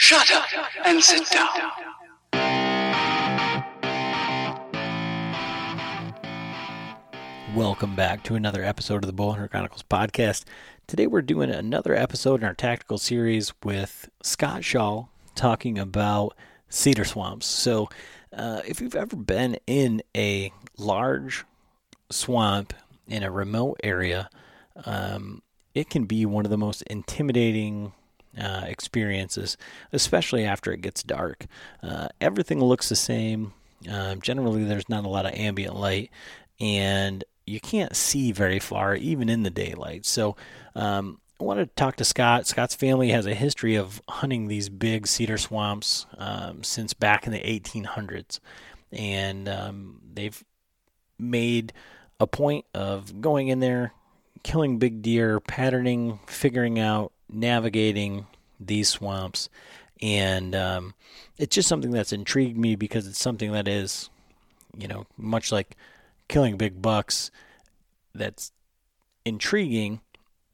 Shut up and sit down. Welcome back to another episode of the Bowhunter Chronicles podcast. Today we're doing another episode in our tactical series with Scott Shawl talking about cedar swamps. So, uh, if you've ever been in a large swamp in a remote area, um, it can be one of the most intimidating uh, experiences, especially after it gets dark. Uh, everything looks the same. Um, generally, there's not a lot of ambient light, and you can't see very far, even in the daylight. So, um, I want to talk to Scott. Scott's family has a history of hunting these big cedar swamps um, since back in the 1800s, and um, they've made a point of going in there, killing big deer, patterning, figuring out, navigating these swamps, and um, it's just something that's intrigued me because it's something that is, you know, much like killing big bucks that's intriguing,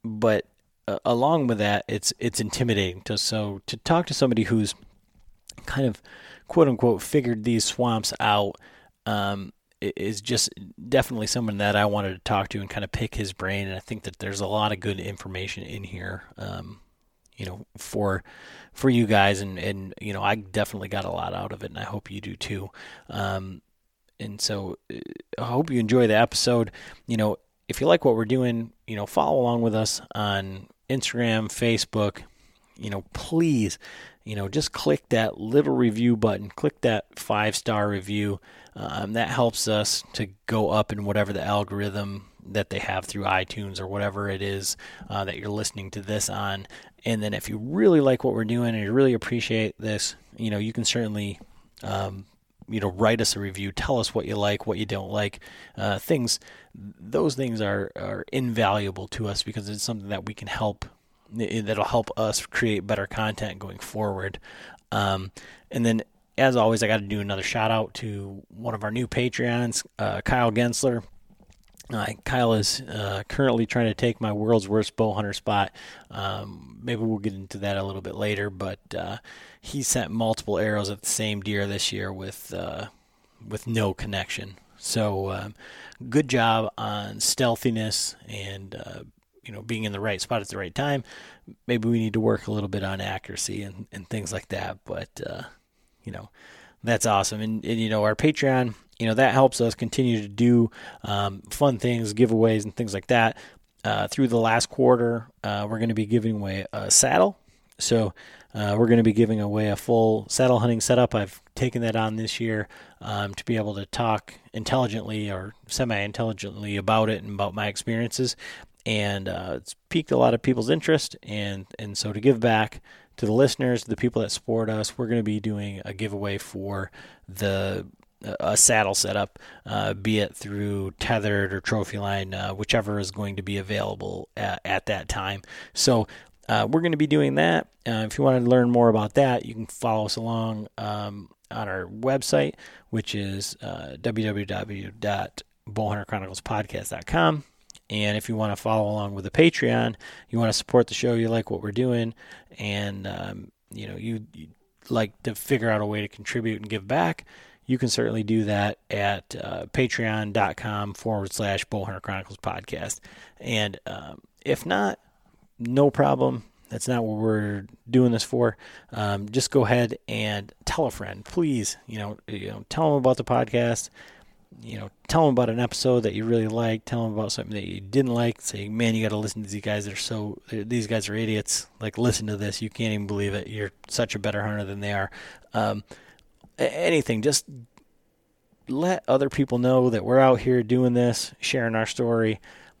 but uh, along with that, it's it's intimidating. To so to talk to somebody who's kind of quote unquote figured these swamps out um, is just definitely someone that I wanted to talk to and kind of pick his brain. And I think that there's a lot of good information in here. Um, you know, for for you guys, and and you know, I definitely got a lot out of it, and I hope you do too. Um, and so, uh, I hope you enjoy the episode. You know, if you like what we're doing, you know, follow along with us on Instagram, Facebook. You know, please, you know, just click that little review button. Click that five star review. Um, that helps us to go up in whatever the algorithm that they have through iTunes or whatever it is uh, that you're listening to this on. And then if you really like what we're doing and you really appreciate this, you know, you can certainly, um, you know, write us a review. Tell us what you like, what you don't like. Uh, things, those things are, are invaluable to us because it's something that we can help, that'll help us create better content going forward. Um, and then, as always, I got to do another shout out to one of our new Patreons, uh, Kyle Gensler. Uh, Kyle is uh, currently trying to take my world's worst bow hunter spot. Um, maybe we'll get into that a little bit later, but uh, he sent multiple arrows at the same deer this year with uh, with no connection. So um, good job on stealthiness and uh, you know being in the right spot at the right time. Maybe we need to work a little bit on accuracy and, and things like that, but you know that's awesome. And, and you know our Patreon you know that helps us continue to do um, fun things, giveaways, and things like that. Uh, through the last quarter, uh, we're going to be giving away a saddle. So uh, we're going to be giving away a full saddle hunting setup. I've taken that on this year um, to be able to talk intelligently or semi-intelligently about it and about my experiences. And uh, it's piqued a lot of people's interest, and and so to give back to the listeners, the people that support us, we're going to be doing a giveaway for the a saddle setup, uh, be it through Tethrd or Trophyline, uh, whichever is going to be available at, at that time. So uh, we're going to be doing that. Uh, if you want to learn more about that, you can follow us along um, on our website, which is uh, www.bowhunterchroniclespodcast.com. And if you want to follow along with the Patreon, you want to support the show, you like what we're doing, and um, you know you, like to figure out a way to contribute and give back you can certainly do that at uh, patreon.com forward slash bowhunter chronicles podcast and um, if not no problem That's not what we're doing this for. Um, just go ahead and tell a friend, please. You know, you know, tell them about the podcast. You know, tell them about an episode that you really like. Tell them about something that you didn't like. Say, man, you got to listen to these guys. They're so these guys are idiots. Like, listen to this. You can't even believe it. You're such a better hunter than they are. Um, anything, just let other people know that we're out here doing this, sharing our story,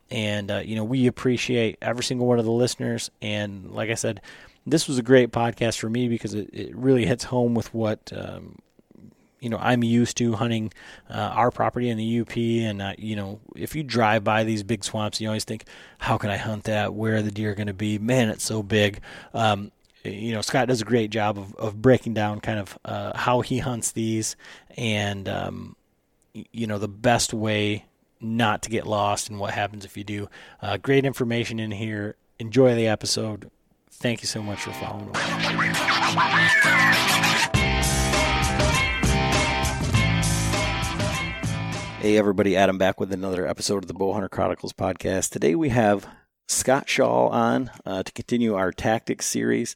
and uh, you know we appreciate every single one of the listeners. And like I said, this was a great podcast for me because it, it really hits home with what um, you know I'm used to hunting uh, our property in the UP. And uh, you know if you drive by these big swamps, you always think, how can I hunt that? Where are the deer going to be? Man, it's so big. Um, you know Scott does a great job of, of breaking down kind of uh, how he hunts these and um, you know the best way not to get lost and what happens if you do. Uh, great information in here. Enjoy the episode. Thank you so much for following. Hey everybody, Adam back with another episode of the Bowhunter Chronicles podcast. Today we have Scott Shawl on uh, to continue our tactics series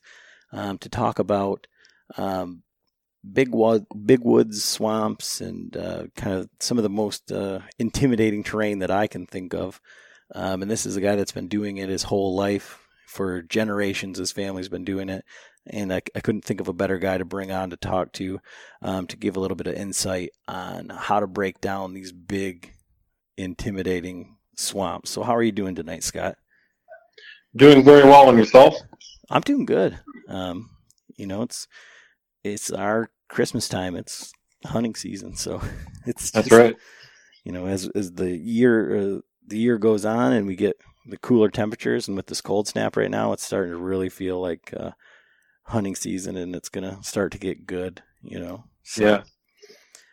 um, to talk about um, big wo- big woods, swamps, and uh, kind of some of the most uh, intimidating terrain that I can think of. Um, and this is a guy that's been doing it his whole life for generations. His family's been doing it, and I, I couldn't think of a better guy to bring on to talk to, um, to give a little bit of insight on how to break down these big, intimidating swamps. So, how are you doing tonight, Scott? Doing very well on yourself. I'm doing good. Um, you know, it's it's our Christmas time. It's hunting season, so it's just, that's right. You know, as as the year uh, the year goes on and we get the cooler temperatures, and with this cold snap right now, it's starting to really feel like uh, hunting season, and it's gonna start to get good. You know. So, yeah,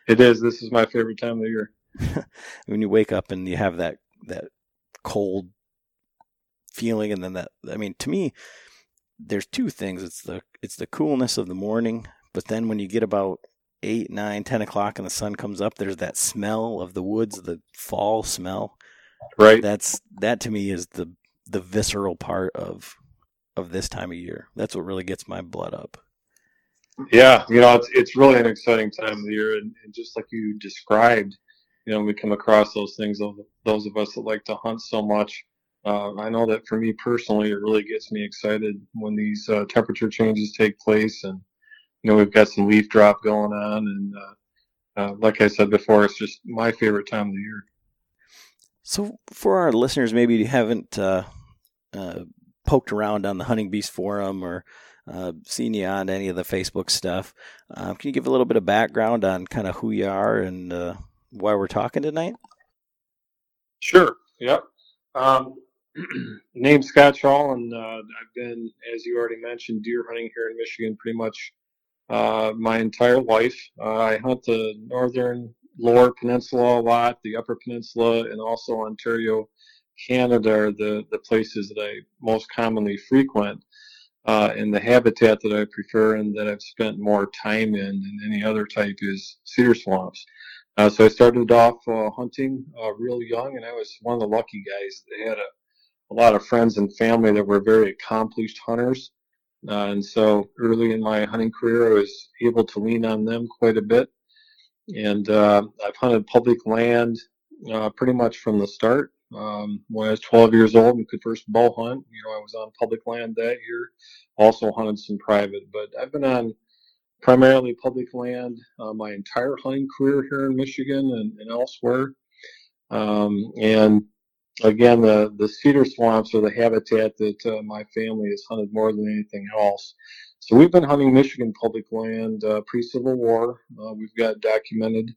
it is. This is my favorite time of the year. when you wake up and you have that that cold feeling, and then that I mean, to me, there's two things. It's the it's the coolness of the morning but then when you get about eight, nine, ten o'clock and the sun comes up, there's that smell of the woods, the fall smell. Right. That's that to me is the the visceral part of of this time of year. That's what really gets my blood up. Yeah, you know, it's it's really an exciting time of the year, and, and just like you described, you know, we come across those things. Those of us that like to hunt so much, uh, I know that for me personally, it really gets me excited when these uh, temperature changes take place, and you know, we've got some leaf drop going on, and uh, uh, like I said before, it's just my favorite time of the year. So, for our listeners, maybe you haven't uh, uh poked around on the Hunting Beast forum or uh, seen you on any of the Facebook stuff, um, can you give a little bit of background on kind of who you are and uh, why we're talking tonight? Sure. Yep. Um, name Scott Shawl, and I've been, as you already mentioned, deer hunting here in Michigan pretty much uh, my entire life. Uh, I hunt the northern lower peninsula a lot, the upper peninsula, and also Ontario, Canada are the, the places that I most commonly frequent. Uh, and the habitat that I prefer and that I've spent more time in than any other type is cedar swamps. Uh, so I started off uh, hunting uh, real young, and I was one of the lucky guys. that had a, a lot of friends and family that were very accomplished hunters. Uh, and so early in my hunting career, I was able to lean on them quite a bit. And uh, I've hunted public land pretty much from the start. Um, when I was 12 years old and could first bow hunt, you know, I was on public land that year. Also hunted some private, but I've been on primarily public land uh, my entire hunting career here in Michigan and, and elsewhere. Um, and again, the, the cedar swamps are the habitat that uh, my family has hunted more than anything else. So we've been hunting Michigan public land uh, pre-Civil War. Uh, we've got documented.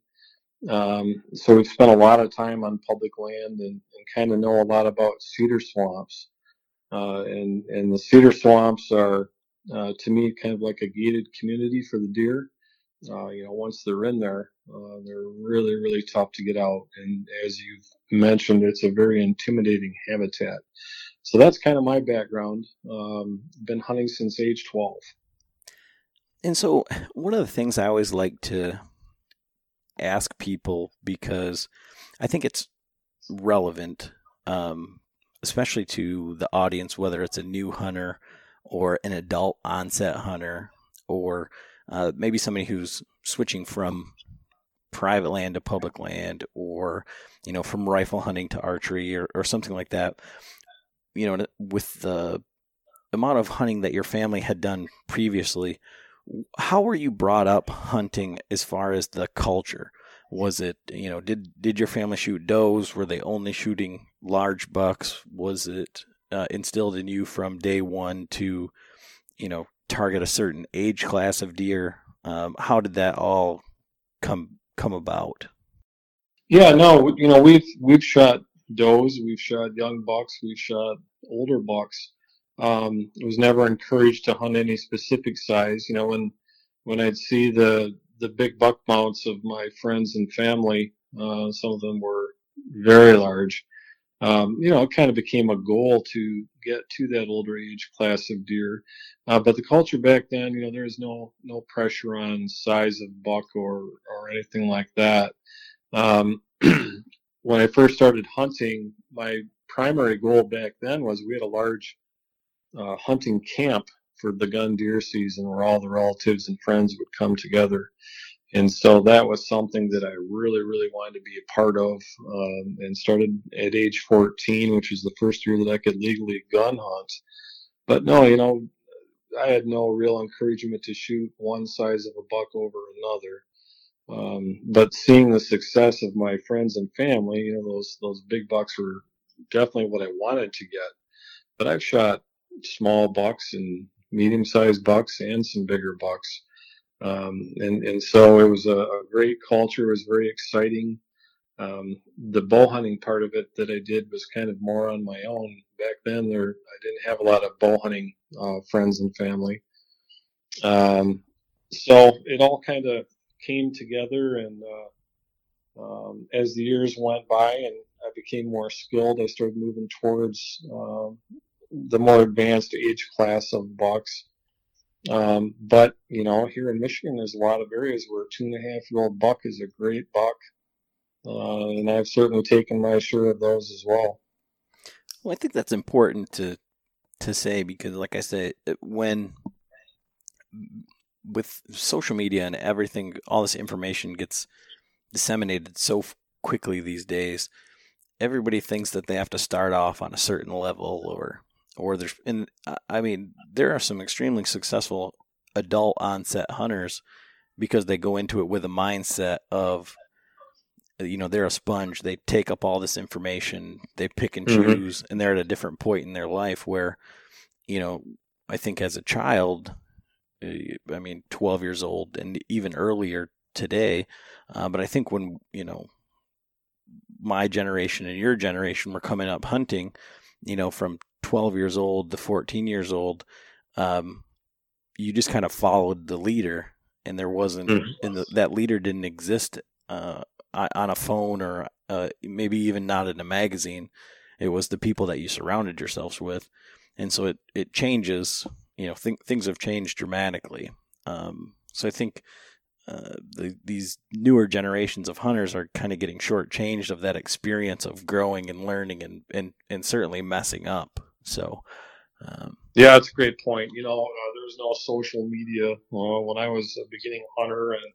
Um, so we've spent a lot of time on public land and, and kind of know a lot about cedar swamps. Uh, and, and the cedar swamps are, uh, to me, kind of like a gated community for the deer. Uh, you know, once they're in there, uh, they're really, really tough to get out. And as you've mentioned, it's a very intimidating habitat. So that's kind of my background. Um, been hunting since age 12. And so, one of the things I always like to ask people because I think it's relevant, um, especially to the audience, whether it's a new hunter or an adult onset hunter or uh, maybe somebody who's switching from private land to public land or you know from rifle hunting to archery or, or something like that. You know with the amount of hunting that your family had done previously how were you brought up hunting as far as the culture was it you know did did your family shoot does were they only shooting large bucks was it uh, instilled in you from day one to you know target a certain age class of deer um, how did that all come come about? Yeah, no, you know, we've we've shot does, we've shot young bucks, we've shot older bucks. Um, was never encouraged to hunt any specific size. You know, when when I'd see the the big buck mounts of my friends and family, uh, some of them were very large. Um, you know, it kind of became a goal to get to that older age class of deer. Uh, but the culture back then, you know, there was no no pressure on size of buck or or anything like that. Um, when I first started hunting, my primary goal back then was we had a large uh, hunting camp for the gun deer season where all the relatives and friends would come together. And so that was something that I really, really wanted to be a part of um, and started at age 14, which was the first year that I could legally gun hunt. But no, you know, I had no real encouragement to shoot one size of a buck over another. Um, but seeing the success of my friends and family, you know, those those big bucks were definitely what I wanted to get. But I've shot small bucks and medium sized bucks and some bigger bucks. Um, and, and so it was a, a, great culture. It was very exciting. Um, the bow hunting part of it that I did was kind of more on my own. Back then, there I didn't have a lot of bow hunting uh, friends and family. Um, so it all kind of came together, and uh, um, as the years went by and I became more skilled, I started moving towards uh, the more advanced age class of bucks. Um, but you know, here in Michigan, there's a lot of areas where a two and a half year old buck is a great buck, uh, and I've certainly taken my share of those as well. Well, I think that's important to to say because, like I said, when with social media and everything, all this information gets disseminated so quickly these days. Everybody thinks that they have to start off on a certain level or or there's and I mean there are some extremely successful adult onset hunters because they go into it with a mindset of you know they're a sponge they take up all this information they pick and mm-hmm. choose and they're at a different point in their life where you know i think as a child eh, i mean 12 years old and even earlier today uh, but i think when you know my generation and your generation were coming up hunting you know from 12 years old to 14 years old, um, you just kind of followed the leader, and there wasn't, mm-hmm. and the, that leader didn't exist uh, on a phone or uh, maybe even not in a magazine. It was the people that you surrounded yourselves with, and so it it changes. You know, th- things have changed dramatically. Um, so I think uh, the, these newer generations of hunters are kind of getting shortchanged of that experience of growing and learning and, and, and certainly messing up. So, um, yeah, that's a great point. You know, uh, there was no social media uh, when I was a beginning hunter, and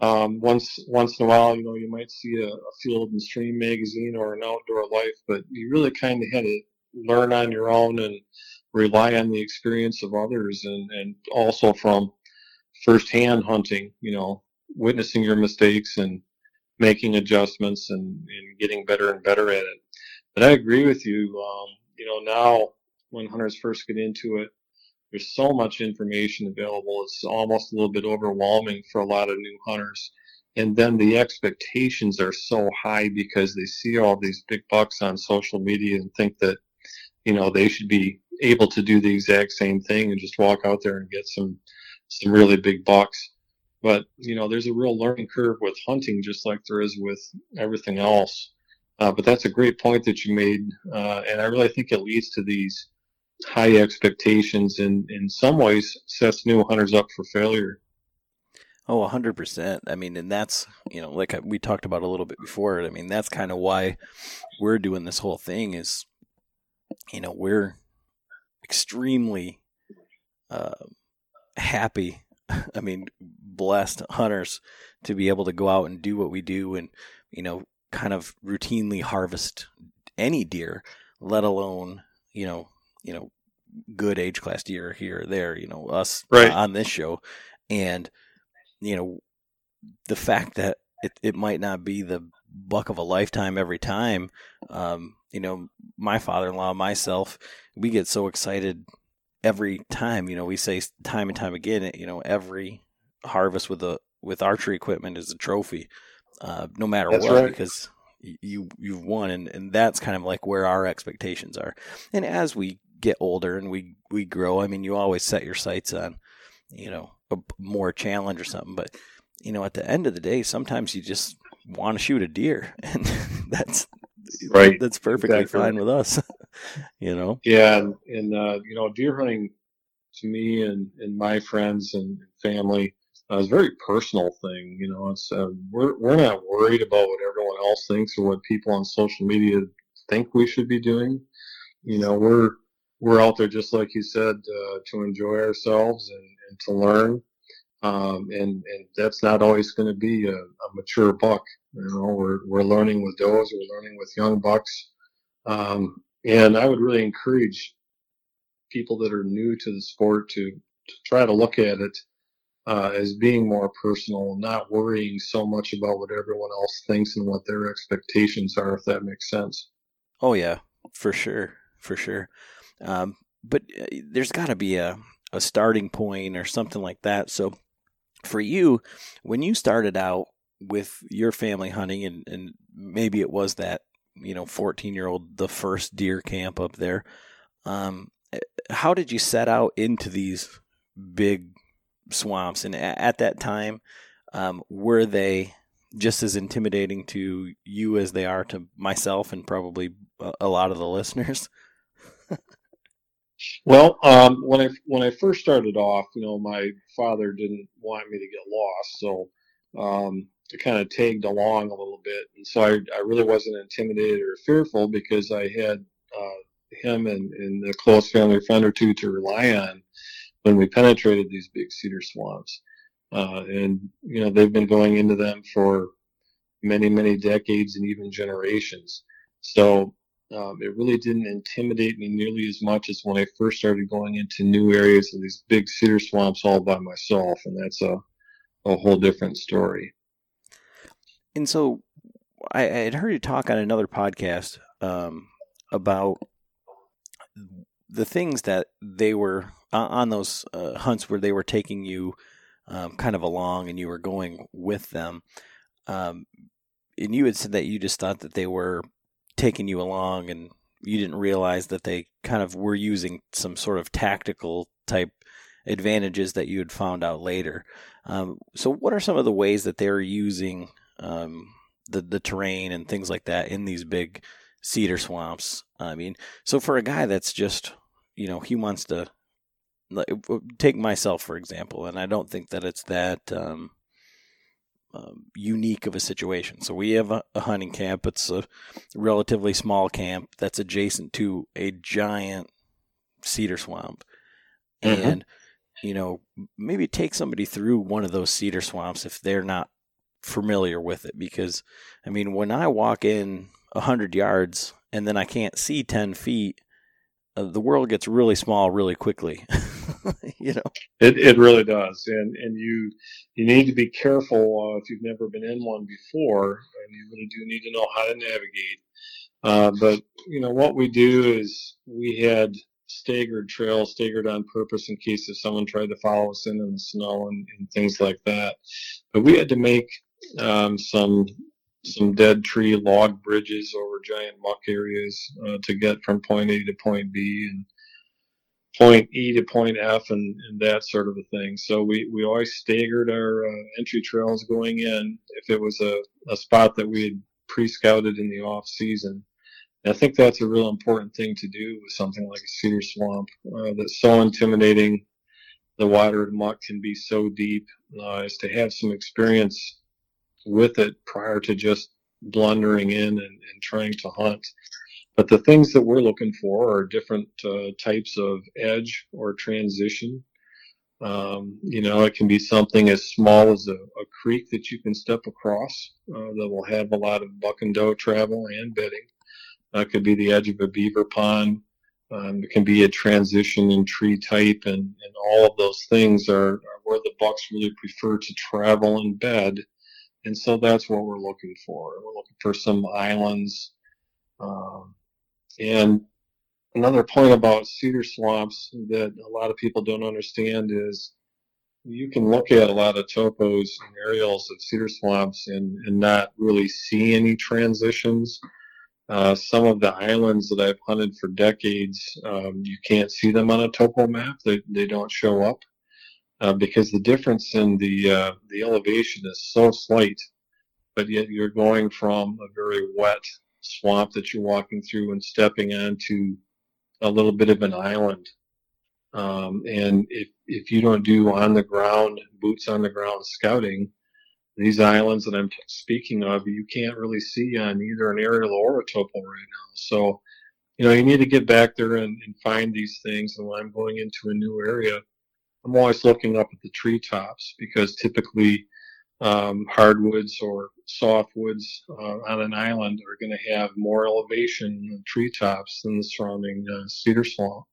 um, once once in a while, you know, you might see a, a, Field and Stream magazine or an Outdoor Life, but you really kind of had to learn on your own and rely on the experience of others, and and also from firsthand hunting. You know, witnessing your mistakes and making adjustments and, and getting better and better at it. But I agree with you. Um, you know, now when hunters first get into it, there's so much information available. It's almost a little bit overwhelming for a lot of new hunters. And then the expectations are so high because they see all these big bucks on social media and think that, you know, they should be able to do the exact same thing and just walk out there and get some some really big bucks. But you know, there's a real learning curve with hunting, just like there is with everything else. Uh, but that's a great point that you made, uh, and I really think it leads to these high expectations, and in some ways sets new hunters up for failure. Oh, 100%. I mean, and that's you know, like we talked about a little bit before. I mean, that's kind of why we're doing this whole thing. Is you know, we're extremely uh, happy, I mean, blessed hunters to be able to go out and do what we do and, you know, kind of routinely harvest any deer, let alone, you know, you know, good age class deer here or there, you know, us right. on this show. And, you know, the fact that it, it might not be the buck of a lifetime every time. Um, you know, my father-in-law, myself, we get so excited every time. You know, we say time and time again. You know, every harvest with a with archery equipment is a trophy, uh, no matter That's what, right. because you you've won, and and that's kind of like where our expectations are. And as we get older and we we grow, I mean, you always set your sights on, you know, a more challenge or something, but you know, at the end of the day, sometimes you just want to shoot a deer, and that's Right. That's perfectly Exactly. fine with us. you know. Yeah, and, and uh, you know, deer hunting to me and, and my friends and family uh, is a very personal thing. You know, it's uh, we're we're not worried about what everyone else thinks or what people on social media think we should be doing. You know, we're we're out there just like you said uh, to enjoy ourselves and, and to learn. Um, and and that's not always going to be a, a mature buck. You know, we're we're learning with does, we're learning with young bucks. Um, and I would really encourage people that are new to the sport to, to try to look at it uh, as being more personal, not worrying so much about what everyone else thinks and what their expectations are, if that makes sense. Oh yeah, for sure, for sure. Um, but uh, there's got to be a a starting point or something like that. So for you, when you started out with your family hunting, and and maybe it was that you know 14 year old the first deer camp up there. Um, how did you set out into these big swamps? And at that time, um, were they just as intimidating to you as they are to myself and probably a, lot of the listeners? Well, um, when I when I first started off, you know, my father didn't want me to get lost, so um, I kind of tagged along a little bit, and so I, I really wasn't intimidated or fearful because I had uh, him and, and a close family friend or two to rely on when we penetrated these big cedar swamps, uh, and you know they've been going into them for many many decades and even generations, so um, it really didn't intimidate me nearly as much as when I first started going into new areas of these big cedar swamps all by myself, and that's a a whole different story. And so I, I had heard you talk on another podcast um, about the things that they were on on those uh, hunts where they were taking you um, kind of along and you were going with them. Um, and you had said that you just thought that they were taking you along and you didn't realize that they kind of were using some sort of tactical type advantages that you had found out later. Um, so, what are some of the ways that they're using um, the the terrain and things like that in these big cedar swamps? I mean, so for a guy that's just you know he wants to take myself for example, and I don't think that it's that um, um, unique of a situation. So we have a, a hunting camp. It's a relatively small camp that's adjacent to a giant cedar swamp, Mhm. and you know maybe take somebody through one of those cedar swamps if they're not familiar with it. Because I mean, when I walk in a hundred yards and then I can't see ten feet, uh, the world gets really small really quickly. you know. It it really does, and and you you need to be careful uh, if you've never been in one before, and you really do need to know how to navigate. Uh, but you know what we do is we had staggered trails, staggered on purpose in case if someone tried to follow us in in the snow and, and things like that. But we had to make um, some some dead tree log bridges over giant muck areas uh, to get from point A to point B and point E to point F and, and that sort of a thing. So we, we always staggered our uh, entry trails going in if it was a, a spot that we had pre-scouted in the off season. And I think that's a real important thing to do with something like a cedar swamp uh, that's so intimidating. The water and muck can be so deep uh, is to have some experience with it prior to just blundering in and, and trying to hunt. But the things that we're looking for are different uh, types of edge or transition. Um, you know, it can be something as small as a, a creek that you can step across uh, that will have a lot of buck and doe travel and bedding. It could be the edge of a beaver pond. Um, it can be a transition in tree type, and, and all of those things are, are where the bucks really prefer to travel and bed. And so that's what we're looking for. We're looking for some islands. Um, and another point about cedar swamps that a lot of people don't understand is you can look at a lot of topos and aerials of cedar swamps and, and not really see any transitions. Uh, some of the islands that I've hunted for decades, um, you can't see them on a topo map. They, they don't show up uh, because the difference in the uh, the elevation is so slight, but yet you're going from a very wet swamp that you're walking through and stepping onto a little bit of an island. Um, and if, if you don't do on the ground, boots on the ground scouting, these islands that I'm speaking of, you can't really see on either an aerial or a topo right now. So, you know, you need to get back there and, and find these things. And when I'm going into a new area, I'm always looking up at the treetops because typically um, hardwoods or softwoods uh, on an island are going to have more elevation treetops than the surrounding uh, cedar swamp.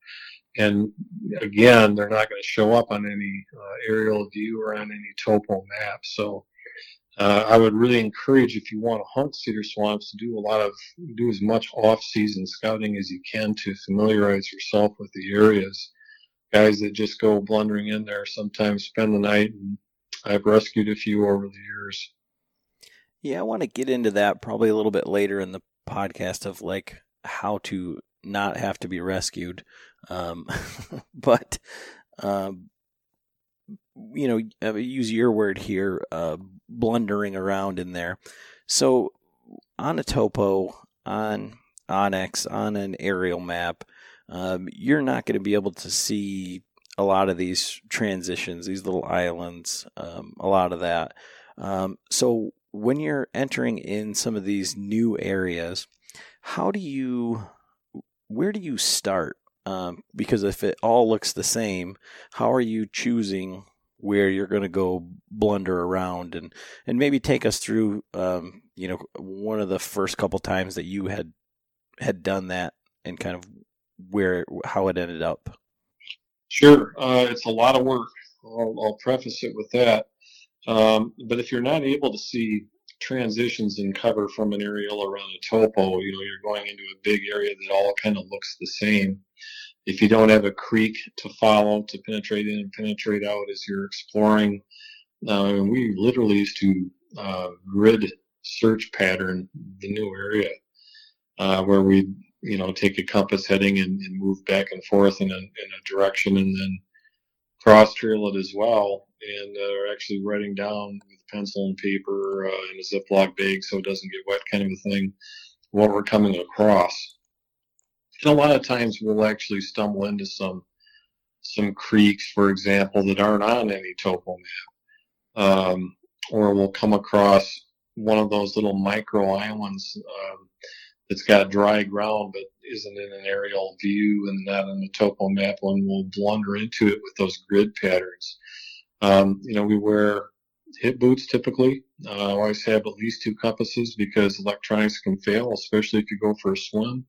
And again, they're not going to show up on any uh, aerial view or on any topo map. So uh, I would really encourage if you want to hunt cedar swamps to do a lot of do as much off-season scouting as you can to familiarize yourself with the areas. Guys that just go blundering in there sometimes spend the night and I've rescued a few over the years. Yeah, I want to get into that probably a little bit later in the podcast of like how to not have to be rescued. Um, but, um, you know, use your word here, uh, blundering around in there. So on a topo, on onX, on an aerial map, um, you're not going to be able to see a lot of these transitions, these little islands, um, a lot of that. Um, so when you're entering in some of these new areas, how do you, where do you start? Um, because if it all looks the same, how are you choosing where you're going to go blunder around and and maybe take us through um, you know one of the first couple times that you had had done that and kind of where how it ended up Sure, uh, it's a lot of work. I'll, I'll preface it with that. Um, but if you're not able to see transitions in cover from an aerial around a topo, you know, you're going into a big area that all kind of looks the same. If you don't have a creek to follow to penetrate in and penetrate out as you're exploring, uh, we literally used to uh, grid search pattern the new area uh, where we you know, take a compass heading and, and move back and forth in a, in a direction and then cross trail it as well. And uh, actually writing down with pencil and paper uh, in a Ziploc bag so it doesn't get wet kind of a thing what we're coming across. And a lot of times we'll actually stumble into some some creeks, for example, that aren't on any topo map. Um, or we'll come across one of those little micro islands um, that's got dry ground but isn't in an aerial view and not on the topo map one will blunder into it with those grid patterns. Um, you know, we wear hip boots typically. Uh, I always have at least two compasses because electronics can fail, especially if you go for a swim.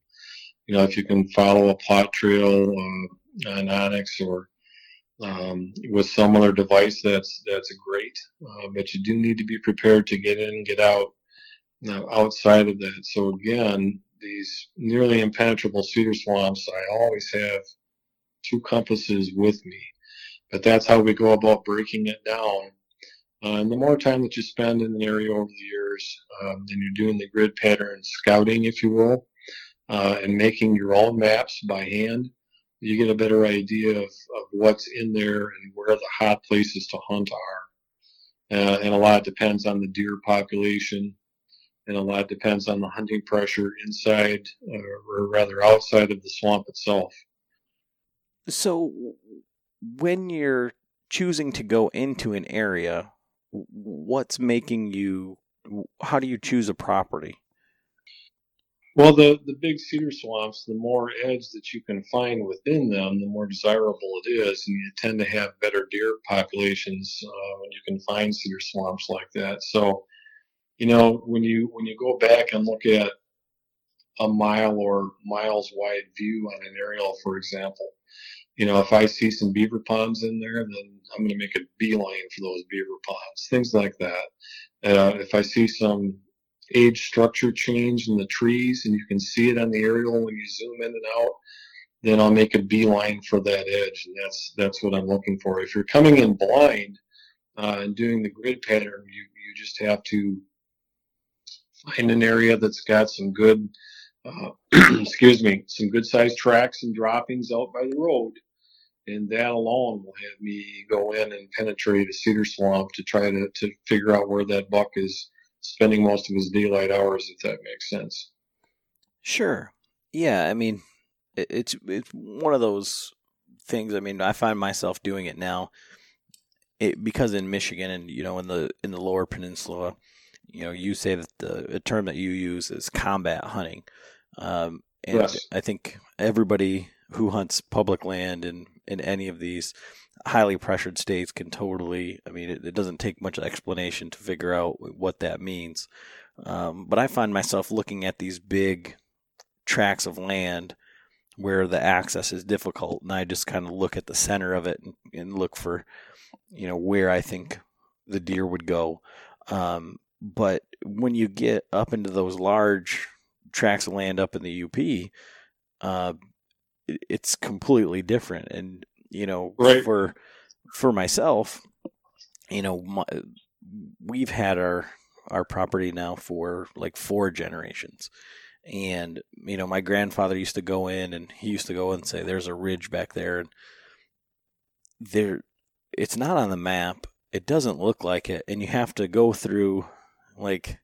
You know, if you can follow a plot trail uh, on onX or um, with some other device, that's that's great. Uh, but you do need to be prepared to get in get out now, outside of that. So again, these nearly impenetrable cedar swamps, I always have two compasses with me. But that's how we go about breaking it down. Uh, and the more time that you spend in an area over the years, um, and you're doing the grid pattern scouting, if you will, uh, and making your own maps by hand, you get a better idea of, of what's in there and where the hot places to hunt are. Uh, and a lot depends on the deer population, and a lot depends on the hunting pressure inside uh, or rather outside of the swamp itself. So, when you're choosing to go into an area, what's making you? How do you choose a property? Well, the, the big cedar swamps, the more edge that you can find within them, the more desirable it is, and you tend to have better deer populations uh, when you can find cedar swamps like that. So, you know, when you when you go back and look at a mile or miles wide view on an aerial, for example, you know, if I see some beaver ponds in there, then I'm going to make a beeline for those beaver ponds, things like that. Uh, if I see some age structure change in the trees and you can see it on the aerial when you zoom in and out, then I'll make a beeline for that edge. And that's, that's what I'm looking for. If you're coming in blind uh, and doing the grid pattern, you, you just have to find an area that's got some good, uh, excuse me, some good sized tracks and droppings out by the road. And that alone will have me go in and penetrate a cedar swamp to try to, to figure out where that buck is spending most of his daylight hours, if that makes sense. Sure. Yeah, I mean, it's it's one of those things. I mean, I find myself doing it now, it, because in Michigan and you know in the in the Lower Peninsula, you know, you say that the, term that you use is combat hunting, um, and yes. I think everybody who hunts public land in in any of these highly pressured states can totally. I mean, it, it doesn't take much explanation to figure out what that means. Um, but I find myself looking at these big tracts of land where the access is difficult, and I just kind of look at the center of it and, and look for, you know, where I think the deer would go. Um, but when you get up into those large tracts of land up in the UP, uh, it's completely different. And you know, right. for for myself, you know, my, we've had our our property now for like four generations. And you know, my grandfather used to go in and he used to go and say there's a ridge back there and there it's not on the map. It doesn't look like it and you have to go through like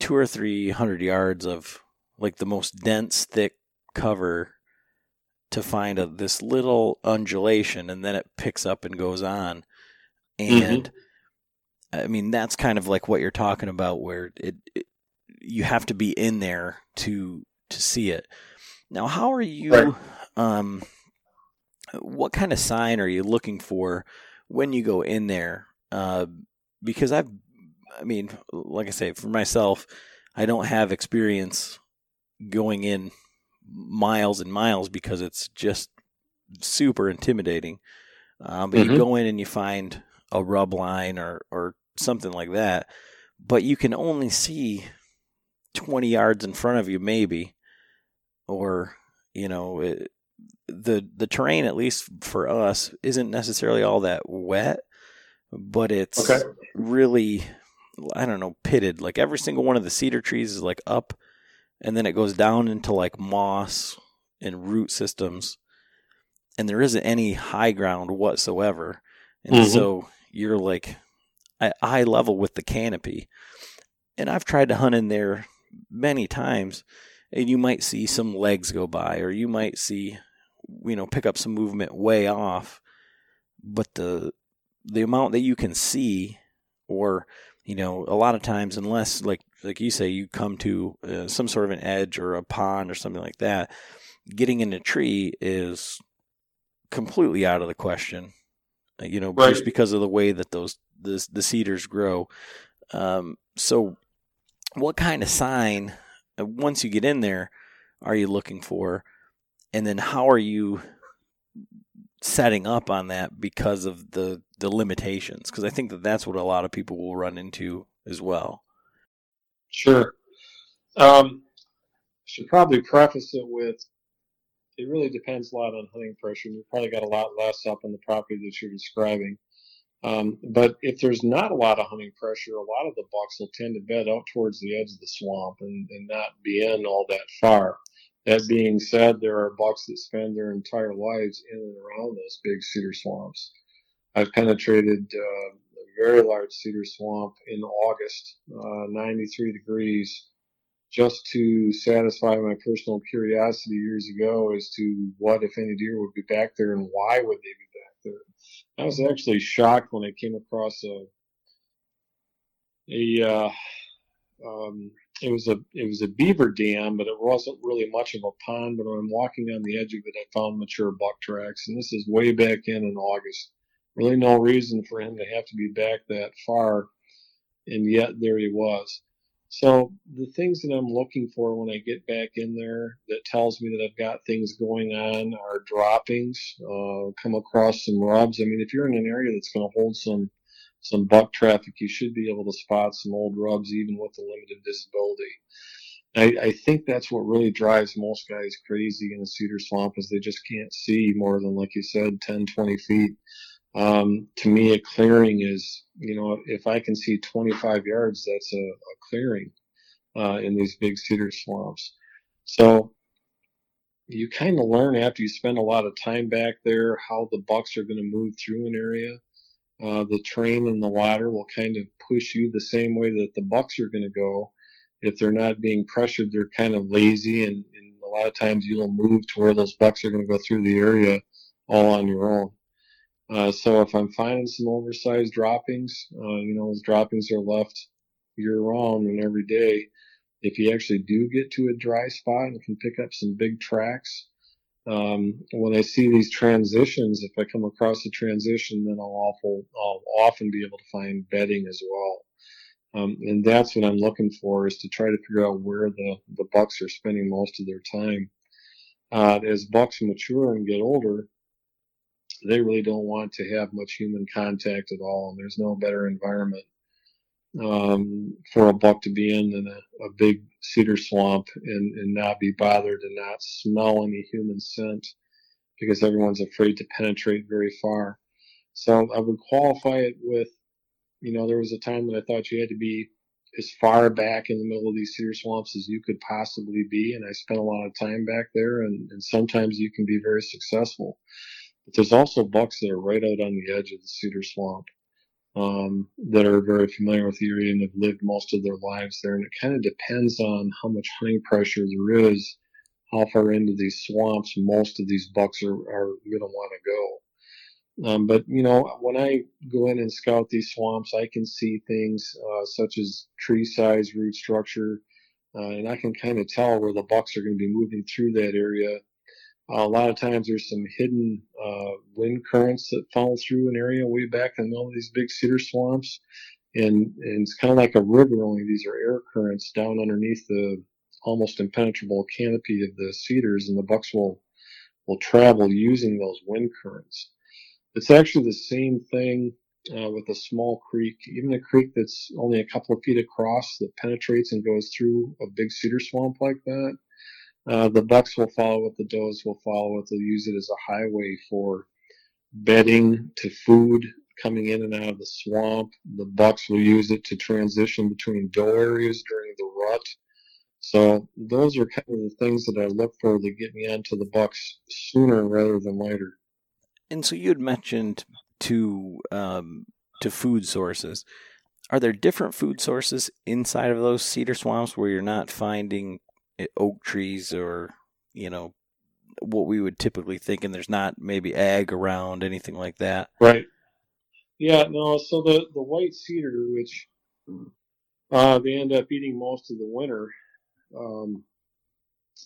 two or three hundred yards of like the most dense thick cover to find a, this little undulation and then it picks up and goes on. And mm-hmm. I mean, that's kind of like what you're talking about where it, it, you have to be in there to, to see it. Now, how are you, right. um, what kind of sign are you looking for when you go in there? Uh, because I've, I mean, like I say, for myself, I don't have experience going in miles and miles because it's just super intimidating. Um, but mm-hmm. you go in and you find a rub line or, or something like that, but you can only see 20 yards in front of you, maybe, or, you know, it, the, the terrain, at least for us, isn't necessarily all that wet, but it's okay. really, I don't know, pitted. Like every single one of the cedar trees is like up and then it goes down into like moss and root systems and there isn't any high ground whatsoever and mm-hmm. so you're like at eye level with the canopy and i've tried to hunt in there many times and you might see some legs go by or you might see you know pick up some movement way off but the the amount that you can see or you know a lot of times unless like like you say, you come to uh, some sort of an edge or a pond or something like that, getting in a tree is completely out of the question. Uh, you know, right. just because of the way that those the, the cedars grow. Um, so, what kind of sign uh, once you get in there are you looking for, and then how are you setting up on that because of the the limitations? Because I think that that's what a lot of people will run into as well. Sure. Um, should probably preface it with it really depends a lot on hunting pressure. You've probably got a lot less up on the property that you're describing. Um, but if there's not a lot of hunting pressure, a lot of the bucks will tend to bed out towards the edge of the swamp and, and not be in all that far. That being said, there are bucks that spend their entire lives in and around those big cedar swamps. I've penetrated uh, very large cedar swamp in August, uh, 93 degrees, just to satisfy my personal curiosity years ago as to what, if any, deer would be back there and why would they be back there. I was actually shocked when I came across a a uh, um, it was a it was a beaver dam, but it wasn't really much of a pond. But I'm walking on the edge of it, I found mature buck tracks, and this is way back in in August. Really, no reason for him to have to be back that far, and yet there he was. So the things that I'm looking for when I get back in there that tells me that I've got things going on are droppings. Uh, come across some rubs. I mean, if you're in an area that's going to hold some some buck traffic, you should be able to spot some old rubs even with the limited visibility. I, I think that's what really drives most guys crazy in a cedar swamp is they just can't see more than, like you said, 10, 20 feet. Um, to me, a clearing is, you know, if I can see 25 yards, that's a, a clearing uh, in these big cedar swamps. So you kind of learn after you spend a lot of time back there how the bucks are going to move through an area. Uh, the terrain and the water will kind of push you the same way that the bucks are going to go. If they're not being pressured, they're kind of lazy, and, and a lot of times you'll move to where those bucks are going to go through the area all on your own. Uh, so if I'm finding some oversized droppings, uh, you know, those droppings are left year round and every day. If you actually do get to a dry spot and can pick up some big tracks, um, when I see these transitions, if I come across a transition, then I'll, awful, I'll often be able to find bedding as well. Um, and that's what I'm looking for is to try to figure out where the, the bucks are spending most of their time. Uh, as bucks mature and get older, they really don't want to have much human contact at all. And there's no better environment um, for a buck to be in than a, a big cedar swamp and, and not be bothered and not smell any human scent because everyone's afraid to penetrate very far. So I would qualify it with, you know, there was a time that I thought you had to be as far back in the middle of these cedar swamps as you could possibly be. And I spent a lot of time back there and, and sometimes you can be very successful. But there's also bucks that are right out on the edge of the cedar swamp um, that are very familiar with the area and have lived most of their lives there. And it kind of depends on how much hunting pressure there is, how far into these swamps most of these bucks are, are going to want to go. Um, but you know, when I go in and scout these swamps, I can see things uh, such as tree size, root structure, uh, and I can kind of tell where the bucks are going to be moving through that area uh, a lot of times there's some hidden uh, wind currents that follow through an area way back in the middle of these big cedar swamps. And, and it's kind of like a river, only these are air currents down underneath the almost impenetrable canopy of the cedars, and the bucks will, will travel using those wind currents. It's actually the same thing uh, with a small creek, even a creek that's only a couple of feet across that penetrates and goes through a big cedar swamp like that uh, the bucks will follow it, the does will follow it. They'll use it as a highway for bedding to food coming in and out of the swamp. The bucks will use it to transition between doe areas during the rut. So those are kind of the things that I look for to get me onto the bucks sooner rather than later. And so you had mentioned to um, to food sources. Are there different food sources inside of those cedar swamps where you're not finding oak trees or you know what we would typically think, and there's not maybe ag around anything like that. Right. Yeah. No. So the the white cedar, which uh, they end up eating most of the winter, um,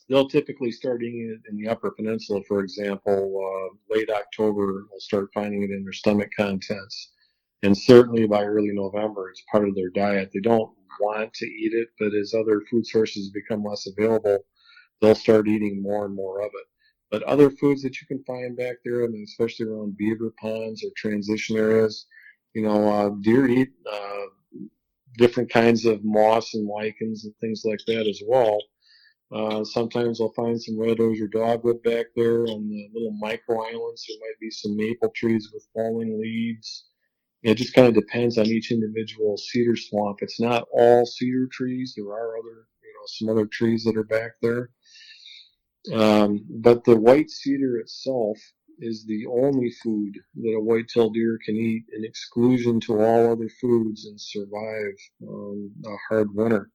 they'll typically start eating it in the Upper Peninsula, for example. Uh, late October, they'll start finding it in their stomach contents, and certainly by early November, it's part of their diet. They don't want to eat it, but as other food sources become less available, they'll start eating more and more of it. But other foods that you can find back there, I mean, especially around beaver ponds or transition areas, you know, uh, deer eat uh, different kinds of moss and lichens and things like that as well. Uh, sometimes I'll find some red osier dogwood back there on the little micro islands. There might be some maple trees with falling leaves. It just kind of depends on each individual cedar swamp. It's not all cedar trees. There are other, you know, some other trees that are back there. Um, but the white cedar itself is the only food that a white-tailed deer can eat in exclusion to all other foods and survive um, a hard winter.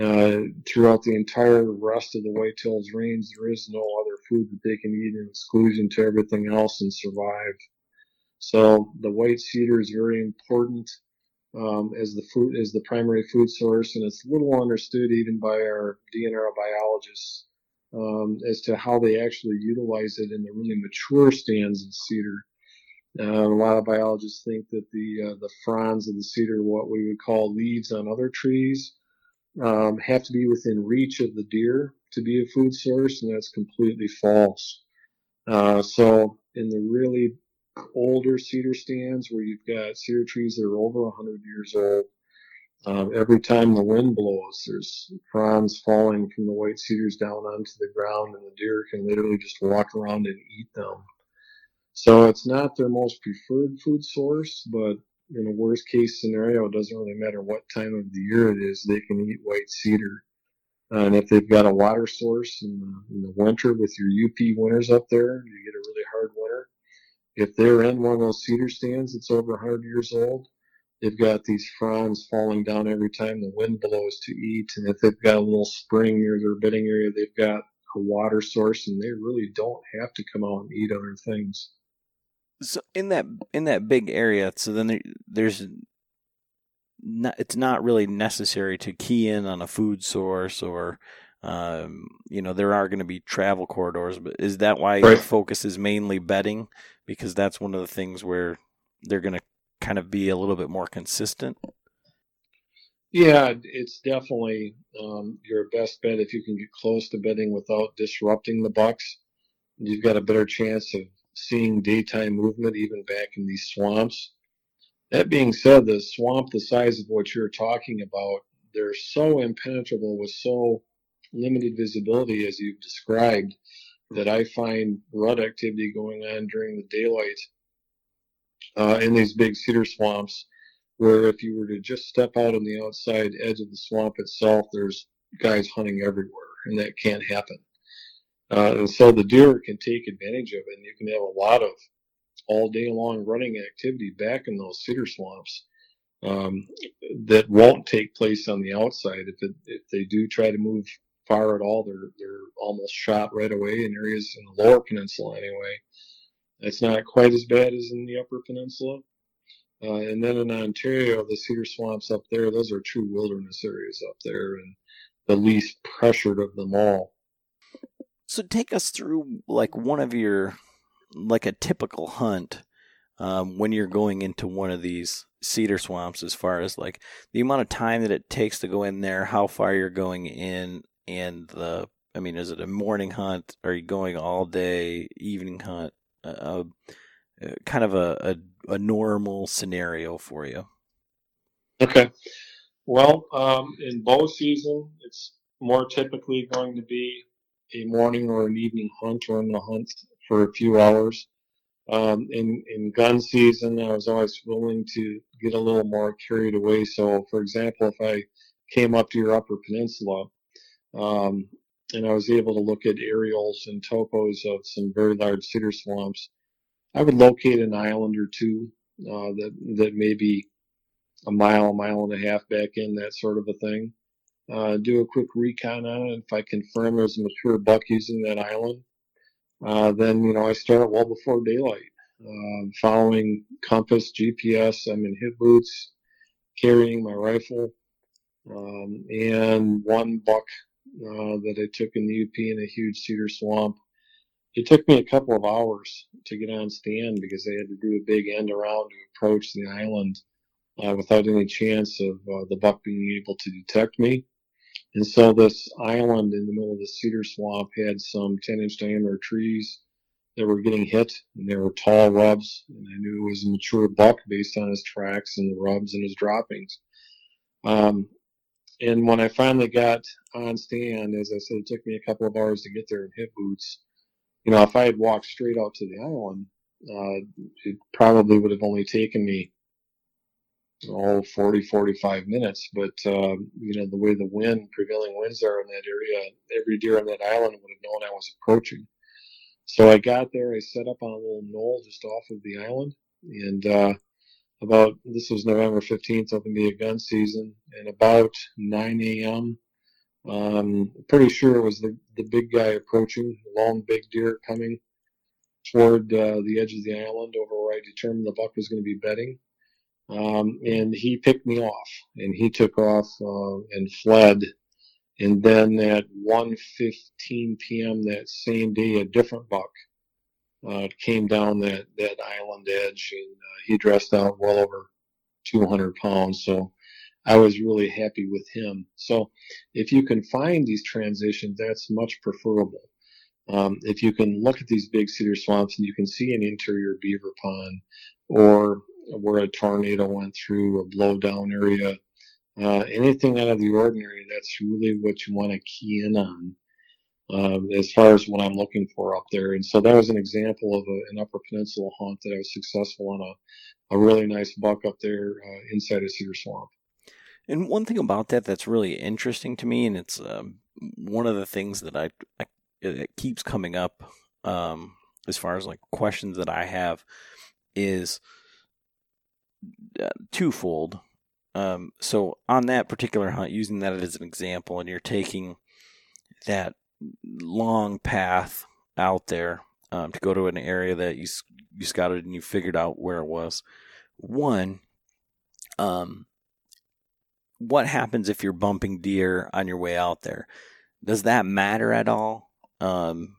Uh, throughout the entire rest of the white-tailed range, there is no other food that they can eat in exclusion to everything else and survive so the white cedar is very important um, as the food as the primary food source, and it's little understood even by our DNR biologists um, as to how they actually utilize it in the really mature stands of cedar. Uh, a lot of biologists think that the uh, the fronds of the cedar, what we would call leaves on other trees, um, have to be within reach of the deer to be a food source, and that's completely false. Uh, so in the really older cedar stands where you've got cedar trees that are over 100 years old, um, every time the wind blows, there's fronds falling from the white cedars down onto the ground, and the deer can literally just walk around and eat them. So it's not their most preferred food source, but in a worst case scenario, it doesn't really matter what time of the year it is, they can eat white cedar. And if they've got a water source in the, in the winter with your UP winters up there, you get a really hard. If they're in one of those cedar stands that's over 100 years old, they've got these fronds falling down every time the wind blows to eat. And if they've got a little spring near their bedding area, they've got a water source and they really don't have to come out and eat other things. So in that in that big area, so then there, there's not, it's not really necessary to key in on a food source or um, you know there are going to be travel corridors but is that why right. your focus is mainly bedding because that's one of the things where they're going to kind of be a little bit more consistent yeah it's definitely um, your best bet if you can get close to bedding without disrupting the bucks you've got a better chance of seeing daytime movement even back in these swamps. That being said, the swamp the size of what you're talking about, they're so impenetrable with so limited visibility as you've described that I find rut activity going on during the daylight uh, in these big cedar swamps where if you were to just step out on the outside edge of the swamp itself, there's guys hunting everywhere, and that can't happen. Uh, and so the deer can take advantage of it, and you can have a lot of all day long running activity back in those cedar swamps um, that won't take place on the outside. If it, if they do try to move far at all, they're they're almost shot right away in areas in the lower peninsula anyway. It's not quite as bad as in the upper peninsula. Uh, and then in Ontario, the cedar swamps up there, those are true wilderness areas up there and the least pressured of them all. So take us through like one of your like a typical hunt um, when you're going into one of these cedar swamps as far as like the amount of time that it takes to go in there, how far you're going in, and the I mean, is it a morning hunt? Are you going all day, evening hunt? Uh, uh, kind of a, a, a normal scenario for you. Okay. Well, um, in bow season, it's more typically going to be a morning or an evening hunt or in the hunt for a few hours. Um, in, in gun season, I was always willing to get a little more carried away. So, for example, if I came up to your Upper Peninsula um, and I was able to look at aerials and topos of some very large cedar swamps, I would locate an island or two uh, that that may be a mile, a mile and a half back in, that sort of a thing uh, do a quick recon on it. If I confirm there's a mature buck using that island, uh, then you know I start well before daylight, uh, following compass, GPS. I'm in hip boots, carrying my rifle, um, and one buck uh, that I took in the UP in a huge cedar swamp. It took me a couple of hours to get on stand because they had to do a big end around to approach the island uh, without any chance of uh, the buck being able to detect me. And so this island in the middle of the cedar swamp had some 10 inch diameter trees that were getting hit, and they were tall rubs. And I knew it was a mature buck based on his tracks and the rubs and his droppings. Um, and when I finally got on stand, as I said, it took me a couple of hours to get there in hip boots. You know, if I had walked straight out to the island, uh, it probably would have only taken me oh, 40, 45 minutes. But, um, you know, the way the wind, prevailing winds are in that area, every deer on that island would have known I was approaching. So I got there, I set up on a little knoll just off of the island. And uh, about, this was November 15th, open to be a gun season. And about 9 a.m., um, pretty sure it was the, the big guy approaching, long big deer coming toward uh, the edge of the island over where I determined the buck was going to be bedding. Um, and he picked me off, and he took off uh, and fled. And then at 1:15 p.m. that same day, a different buck uh, came down that that island edge, and uh, he dressed out well over 200 pounds. So I was really happy with him. So if you can find these transitions, that's much preferable. Um, if you can look at these big cedar swamps and you can see an interior beaver pond or where a tornado went through a blowdown area, uh, anything out of the ordinary, that's really what you want to key in on um, as far as what I'm looking for up there. And so that was an example of a, an Upper Peninsula hunt that I was successful on a, a really nice buck up there uh, inside a cedar swamp. And one thing about that that's really interesting to me, and it's um, one of the things that I, I keeps coming up um, as far as like questions that I have is uh, twofold. Um, so on that particular hunt, using that as an example, and you're taking that long path out there um, to go to an area that you you scouted and you figured out where it was. One, um, what happens if you're bumping deer on your way out there? Does that matter at all, um,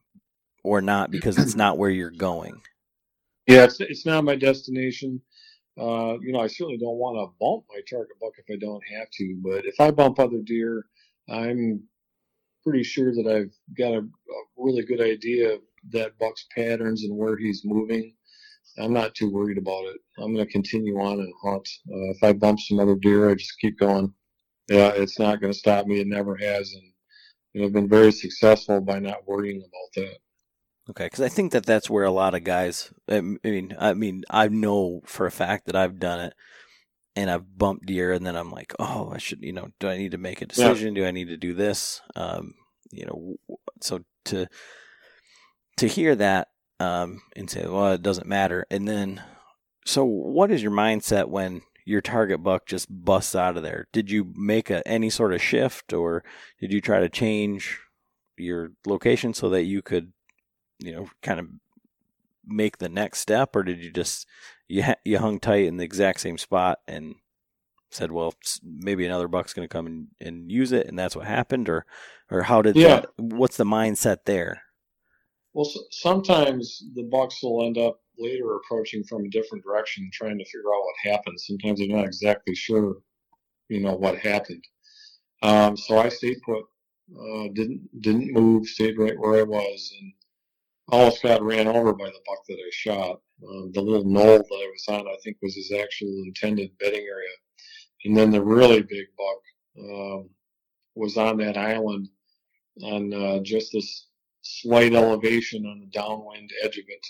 or not? Because it's not where you're going. Yeah, it's it's not my destination. Uh, you know, I certainly don't want to bump my target buck if I don't have to. But if I bump other deer, I'm pretty sure that I've got a, a really good idea of that buck's patterns and where he's moving. I'm not too worried about it. I'm going to continue on and hunt. Uh, if I bump some other deer, I just keep going. Yeah, it's not going to stop me. It never has, and you know, I've been very successful by not worrying about that. Okay, because I think that that's where a lot of guys. I mean, I mean, I know for a fact that I've done it, and I've bumped deer, and then I'm like, oh, I should, you know, do I need to make a decision? Yeah. Do I need to do this? Um, you know, so to to hear that um, and say, well, it doesn't matter, and then, so what is your mindset when your target buck just busts out of there? Did you make a, any sort of shift, or did you try to change your location so that you could, you know, kind of make the next step, or did you just you you hung tight in the exact same spot and said, well, maybe another buck's going to come and, and use it, and that's what happened, or or how did yeah. that? What's the mindset there? Well, sometimes the bucks will end up later approaching from a different direction, trying to figure out what happened. Sometimes they're not exactly sure, you know, what happened. Um, so I stayed put, uh, didn't didn't move, stayed right where I was, and almost got ran over by the buck that I shot. Um, the little knoll that I was on, I think, was his actual intended bedding area. And then the really big buck um, was on that island on uh, just this slight elevation on the downwind edge of it.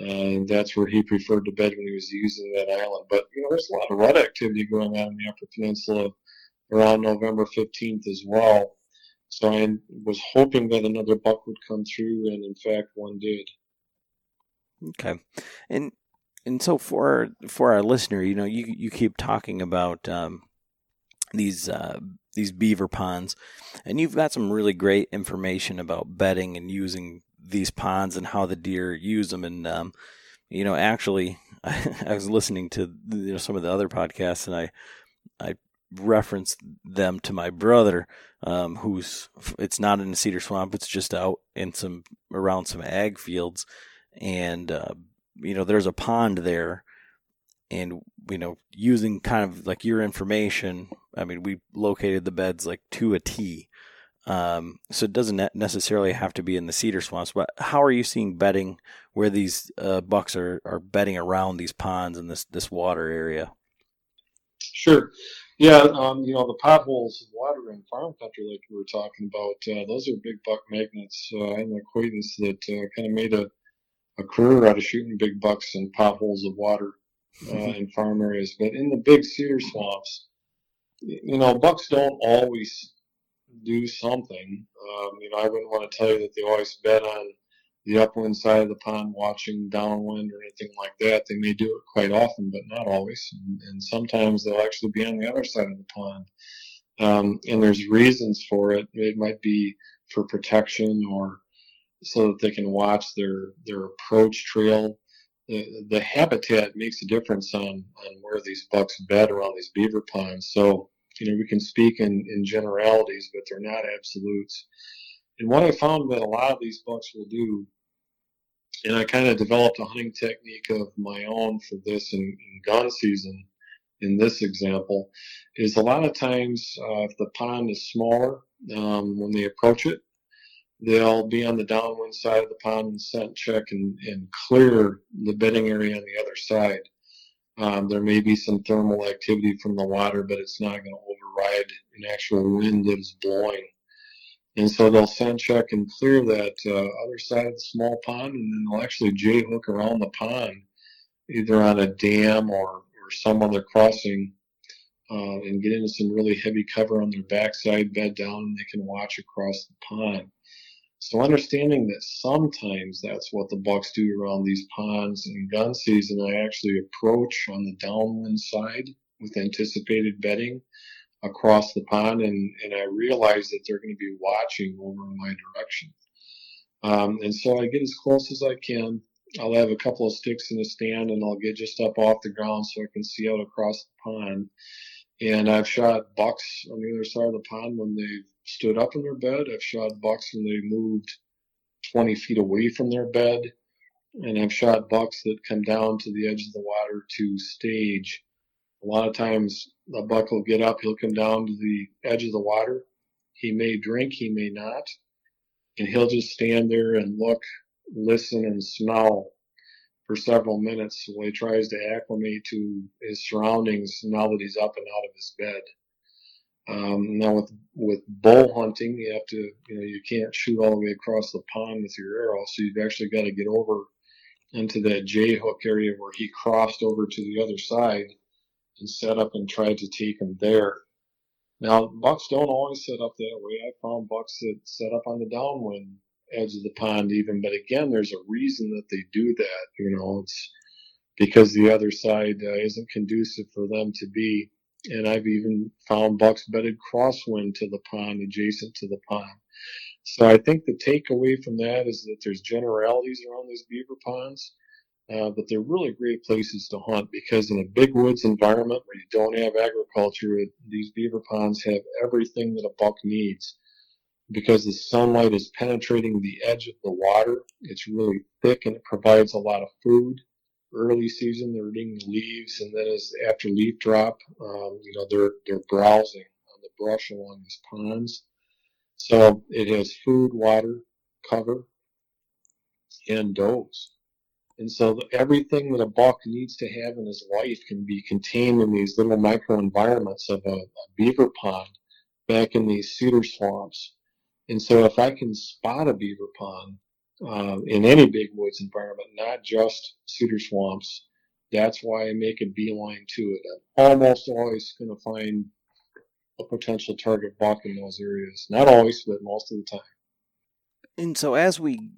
And that's where he preferred to bed when he was using that island. But, you know, there's a lot of rut activity going on in the Upper Peninsula around November 15th as well. So I was hoping that another buck would come through, and in fact, one did. Okay, and and so for for our listener, you know, you you keep talking about um, these uh, these beaver ponds, and you've got some really great information about bedding and using these ponds and how the deer use them. And um, you know, actually, I, I was listening to you know, some of the other podcasts, and I I referenced them to my brother, um, who's it's not in a cedar swamp; it's just out in some around some ag fields, and uh, you know, there's a pond there, and you know, using kind of like your information. I mean, we located the beds like to a T. Um, so it doesn't necessarily have to be in the cedar swamps, but how are you seeing bedding where these uh, bucks are, are bedding around these ponds in this, this water area? Sure. Yeah, um, you know, the potholes of water in farm country, like we were talking about, uh, those are big buck magnets. Uh, I have an acquaintance that uh, kind of made a a career out of shooting big bucks in potholes of water uh, in farm areas. But in the big cedar swamps, you know, bucks don't always do something. Um, you know, I wouldn't want to tell you that they always bed on the upwind side of the pond watching downwind or anything like that. They may do it quite often, but not always. And, and sometimes they'll actually be on the other side of the pond. Um, and there's reasons for it. It might be for protection or so that they can watch their their approach trail the, the habitat makes a difference on, on where these bucks bed around these beaver ponds. So, you know, we can speak in, in generalities, but they're not absolutes. And what I found that a lot of these bucks will do, and I kind of developed a hunting technique of my own for this in, in gun season, in this example, is a lot of times uh, if the pond is smaller, um, when they approach it, they'll be on the downwind side of the pond and scent check and, and clear the bedding area on the other side. Um, there may be some thermal activity from the water, but it's not going to override an actual wind that is blowing. And so they'll scent check and clear that uh, other side of the small pond, and then they'll actually J hook around the pond, either on a dam or, or some other crossing, uh, and get into some really heavy cover on their backside, bed down, and they can watch across the pond. So understanding that sometimes that's what the bucks do around these ponds in gun season, I actually approach on the downwind side with anticipated bedding across the pond, and, and I realize that they're going to be watching over my direction. Um, and so I get as close as I can. I'll have a couple of sticks in a stand, and I'll get just up off the ground so I can see out across the pond. And I've shot bucks on the other side of the pond when they've stood up in their bed. I've shot bucks when they moved 20 feet away from their bed. And I've shot bucks that come down to the edge of the water to stage. A lot of times a buck will get up, he'll come down to the edge of the water. He may drink, he may not. And he'll just stand there and look, listen, and smell for several minutes while he tries to acclimate to his surroundings now that he's up and out of his bed. Um, now with with bow hunting, you have to you know you can't shoot all the way across the pond with your arrow, so you've actually got to get over into that J hook area where he crossed over to the other side and set up and tried to take him there. Now bucks don't always set up that way. I found bucks that set up on the downwind edge of the pond even, but again, there's a reason that they do that. You know, it's because the other side uh, isn't conducive for them to be and I've even found bucks bedded crosswind to the pond, adjacent to the pond. So I think the takeaway from that is that there's generalities around these beaver ponds, uh, but they're really great places to hunt because in a big woods environment where you don't have agriculture, these beaver ponds have everything that a buck needs. Because the sunlight is penetrating the edge of the water, it's really thick and it provides a lot of food early season, they're eating leaves, and then as after leaf drop, um, you know, they're they're browsing on the brush along these ponds. So it has food, water, cover, and does. And so everything that a buck needs to have in his life can be contained in these little microenvironments of a, a beaver pond back in these cedar swamps. And so if I can spot a beaver pond uh, in any big woods environment, not just cedar swamps. That's why I make a beeline to it. I'm almost always going to find a potential target buck in those areas. Not always, but most of the time. And so as we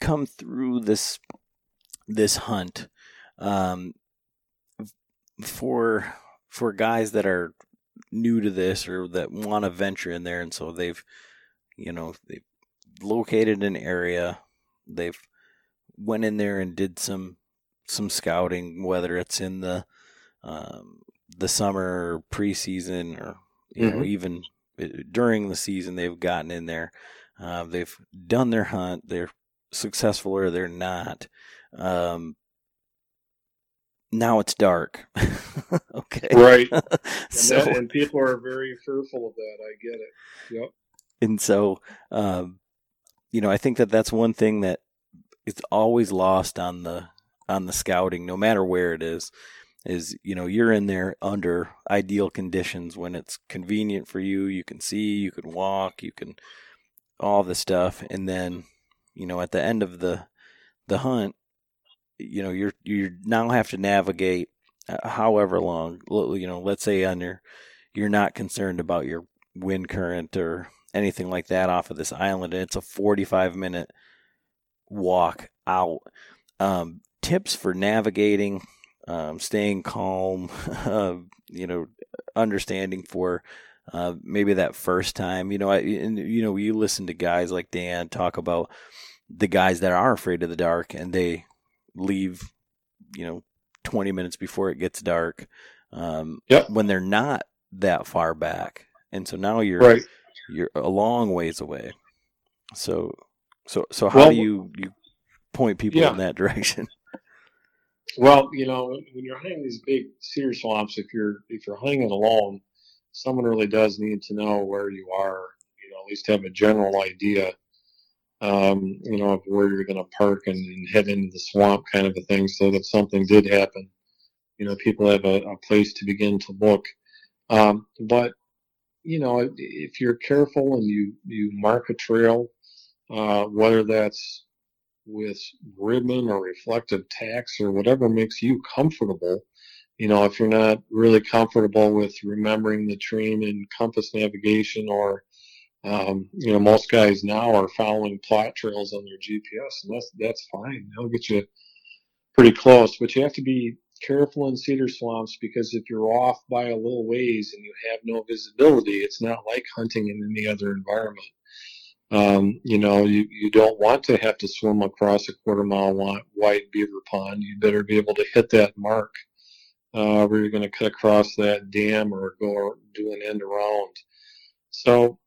come through this this hunt, um, for for guys that are new to this or that want to venture in there, and so they've you know they've located an area they've went in there and did some some scouting, whether it's in the um, the summer preseason or you mm-hmm. know even uh, during the season they've gotten in there. Uh, they've done their hunt. They're successful or they're not. Um, now it's dark. okay. Right. so, and, that, and, people are very fearful of that. I get it. Yep. And so, um, you know, I think that that's one thing that is always lost on the on the scouting, no matter where it is. Is you know you're in there under ideal conditions when it's convenient for you. You can see, you can walk, you can all the stuff, and then you know at the end of the the hunt, you know you're you now have to navigate uh, however long. You know, let's say on your you're not concerned about your wind current or anything like that off of this island, and it's a 45 minute walk out. Um, tips for navigating, um, staying calm, uh, you know, understanding for uh, maybe that first time. You know, I, and, you know, you listen to guys like Dan talk about the guys that are afraid of the dark and they leave you know, 20 minutes before it gets dark. Um, Yep. When they're not that far back, and so now you're Right. You're a long ways away. So, so, so how Well, do you you point people yeah. in that direction? Well, you know, when, when you're hunting these big cedar swamps, if you're if you're hunting it alone, someone really does need to know where you are. You know, at least have a general idea. Um, you know, of where you're going to park and, and head into the swamp, kind of a thing, so that something did happen, you know, people have a, a place to begin to look. Um, but you know, if- you're careful and you you mark a trail, uh, whether that's with ribbon or reflective tacks or whatever makes you comfortable. You know, if you're not really comfortable with remembering the terrain and compass navigation, or um, you know, most guys now are following plot trails on their GPS, and that's that's fine. They'll get you pretty close, but you have to be careful in cedar swamps because if you're off by a little ways and you have no visibility, it's not like hunting in any other environment. Um, you know, you, you don't want to have to swim across a quarter mile wi- wide beaver pond. You better be able to hit that mark uh, where you're going to cut across that dam or go or do an end around. So,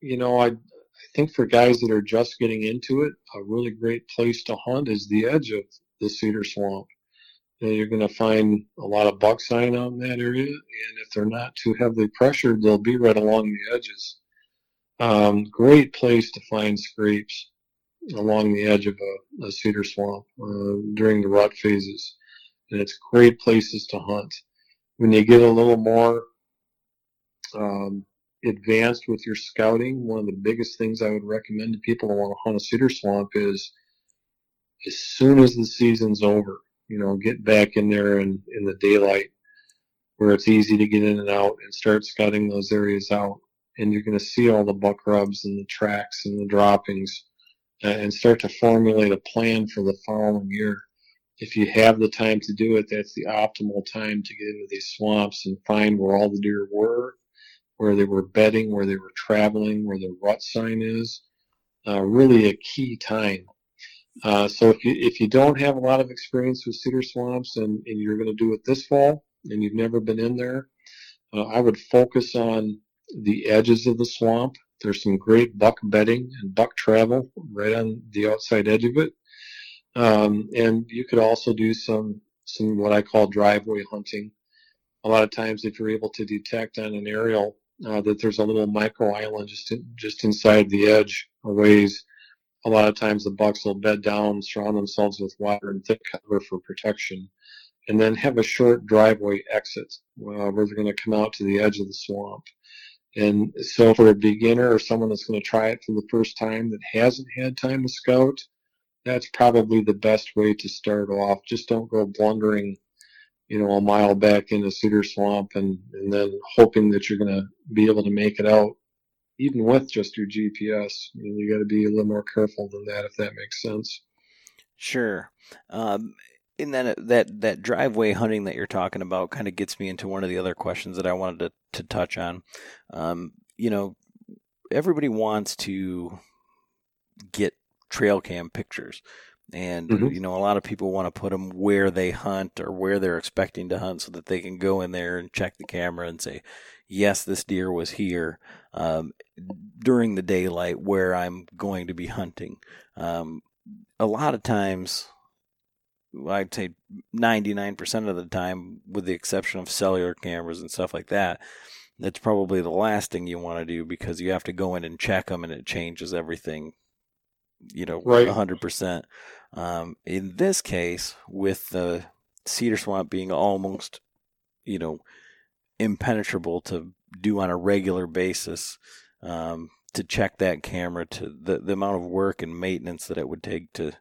you know, I, I think for guys that are just getting into it, a really great place to hunt is the edge of the cedar swamp. You're going to find a lot of buck sign out in that area, and if they're not too heavily pressured, they'll be right along the edges. Um, great place to find scrapes along the edge of a, a cedar swamp uh, during the rut phases, and it's great places to hunt. When you get a little more um, advanced with your scouting, one of the biggest things I would recommend to people who want to hunt a cedar swamp is as soon as the season's over, you know, get back in there in, in the daylight where it's easy to get in and out and start scouting those areas out and you're going to see all the buck rubs and the tracks and the droppings uh, and start to formulate a plan for the following year. If you have the time to do it, that's the optimal time to get into these swamps and find where all the deer were, where they were bedding, where they were traveling, where the rut sign is. Uh, really a key time. Uh, so if you if you don't have a lot of experience with cedar swamps and, and you're going to do it this fall and you've never been in there, uh, I would focus on the edges of the swamp. There's some great buck bedding and buck travel right on the outside edge of it. Um, and you could also do some, some what I call driveway hunting. A lot of times if you're able to detect on an aerial uh, that there's a little micro island just, in, just inside the edge a ways, a lot of times the bucks will bed down, surround themselves with water and thick cover for protection, and then have a short driveway exit uh, where they're going to come out to the edge of the swamp. And so for a beginner or someone that's going to try it for the first time that hasn't had time to scout, that's probably the best way to start off. Just don't go blundering, you know, a mile back into Cedar Swamp and, and then hoping that you're going to be able to make it out, even with just your GPS. You, got to be a little more careful than that, if that makes sense. Sure. Um, and then that that driveway hunting that you're talking about kind of gets me into one of the other questions that I wanted to, to touch on. Um, you know, everybody wants to get trail cam pictures. And, Mhm. you know, a lot of people want to put them where they hunt or where they're expecting to hunt so that they can go in there and check the camera and say, yes, this deer was here um, during the daylight where I'm going to be hunting. Um, a lot of times, I'd say 99% of the time, with the exception of cellular cameras and stuff like that, that's probably the last thing you want to do because you have to go in and check them and it changes everything, you know, Right. 100%. Um, in this case, with the cedar swamp being almost, you know, impenetrable to do on a regular basis, um, to check that camera, to the, the amount of work and maintenance that it would take to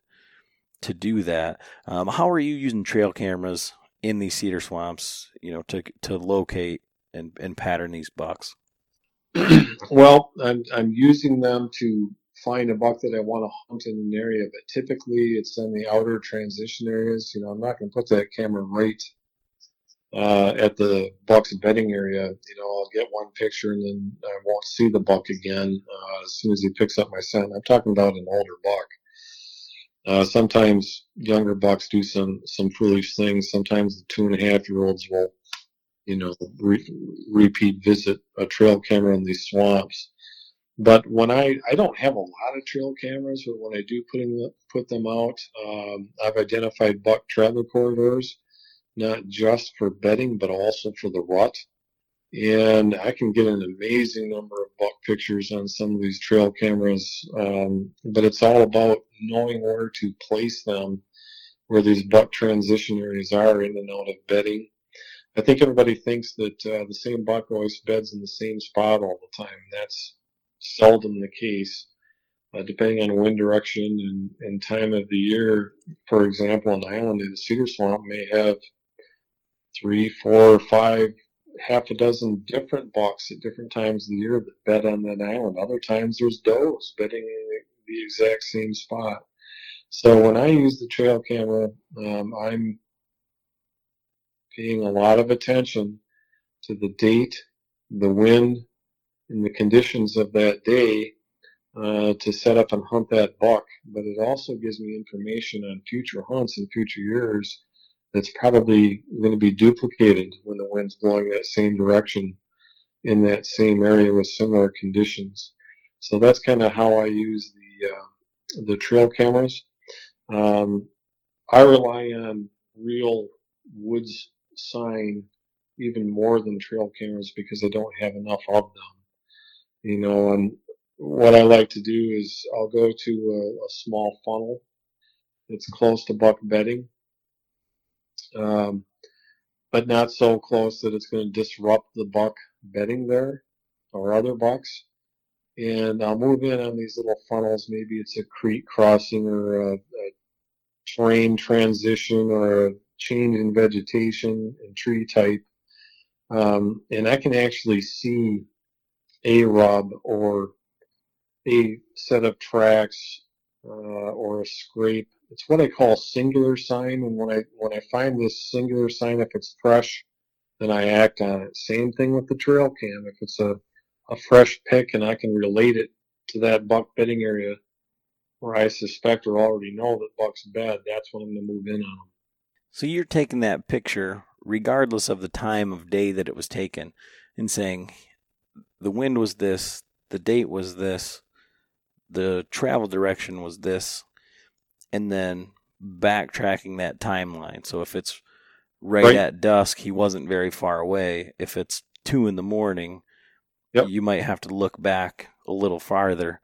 to do that. Um, how are you using trail cameras in these cedar swamps? You know, to to locate and and pattern these bucks. well, I'm I'm using them to find a buck that I want to hunt in an area, but typically it's in the outer transition areas. You know, I'm not going to put that camera right uh, at the buck's bedding area. You know, I'll get one picture and then I won't see the buck again uh, as soon as he picks up my scent. I'm talking about an older buck. Uh, sometimes younger bucks do some some foolish things. Sometimes the two and a half year olds will, you know, re- repeat visit a trail camera in these swamps. But when I I don't have a lot of trail cameras, but when I do putting put them out, um, I've identified buck travel corridors, not just for bedding but also for the rut and I can get an amazing number of buck pictures on some of these trail cameras. Um, but it's all about knowing where to place them, where these buck transition areas are in and out of bedding. I think everybody thinks that uh, the same buck always beds in the same spot all the time. That's seldom the case. Uh, depending on wind direction and, and time of the year, for example, an island in the cedar swamp may have three, four, five half a dozen different bucks at different times of the year that bed on that island. Other times there's does bedding in the exact same spot. So when I use the trail camera, um, I'm paying a lot of attention to the date, the wind, and the conditions of that day uh, to set up and hunt that buck. But it also gives me information on future hunts in future years that's probably going to be duplicated when the wind's blowing that same direction in that same area with similar conditions. So that's kind of how I use the uh, the trail cameras. Um, I rely on real woods sign even more than trail cameras because I don't have enough of them. You know, and what I like to do is I'll go to a, a small funnel that's close to buck bedding um, but not so close that it's going to disrupt the buck bedding there or other bucks. And I'll move in on these little funnels. Maybe it's a creek crossing or a, a terrain transition or a change in vegetation and tree type. Um, and I can actually see a rub or a set of tracks uh, or a scrape it's what I call singular sign. And when I when I find this singular sign, if it's fresh, then I act on it. Same thing with the trail cam. If it's a a fresh pick and I can relate it to that buck bedding area where I suspect or already know that buck's bed, that's when I'm going to move in on them. So you're taking that picture regardless of the time of day that it was taken and saying the wind was this, the date was this, the travel direction was this, and then backtracking that timeline. So if it's right, right, at dusk, he wasn't very far away. If it's two in the morning, yep. you might have to look back a little farther,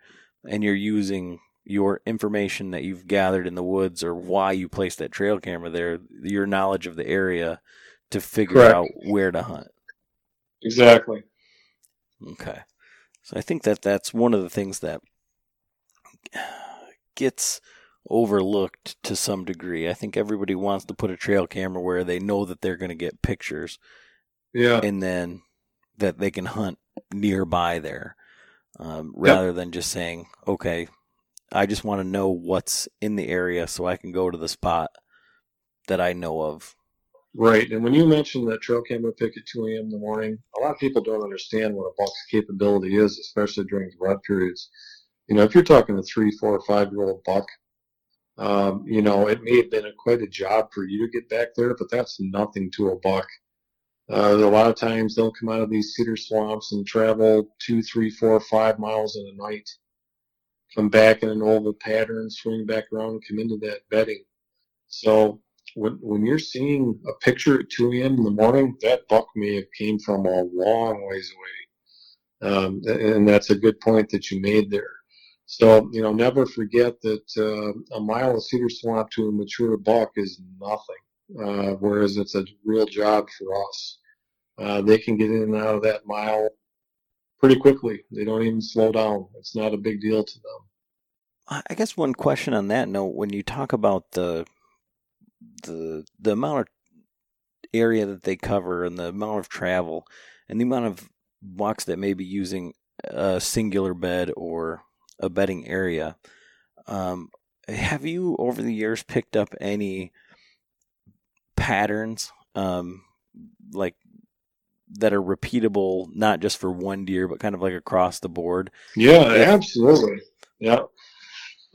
and you're using your information that you've gathered in the woods or why you placed that trail camera there, your knowledge of the area to figure Correct. out where to hunt. Exactly. Okay. So I think that that's one of the things that gets overlooked to some degree. I think everybody wants to put a trail camera where they know that they're going to get pictures. Yeah. And then that they can hunt nearby there um, rather yep. than just saying, okay, I just want to know what's in the area so I can go to the spot that I know of. Right. And when you mentioned that trail camera pick at 2 a.m. in the morning, a lot of people don't understand what a buck's capability is, especially during the rut periods. You know, if you're talking a three, four, five year old buck, um, you know, it may have been a, quite a job for you to get back there, but that's nothing to a buck. Uh, a lot of times they'll come out of these cedar swamps and travel two, three, four, five miles in a night, come back in an oval pattern, swing back around, and come into that bedding. So when, when you're seeing a picture at 2 a.m. in the morning, that buck may have came from a long ways away. Um, and that's a good point that you made there. So, you know, never forget that uh, a mile of cedar swamp to a mature buck is nothing, uh, whereas it's a real job for us. Uh, they can get in and out of that mile pretty quickly. They don't even slow down. It's not a big deal to them. I guess one question on that note: when you talk about the the the amount of area that they cover and the amount of travel and the amount of bucks that may be using a singular bed or a bedding area. Um, have you over the years picked up any patterns um, like that are repeatable, not just for one deer, but kind of like across the board? Yeah, if, absolutely. Yeah.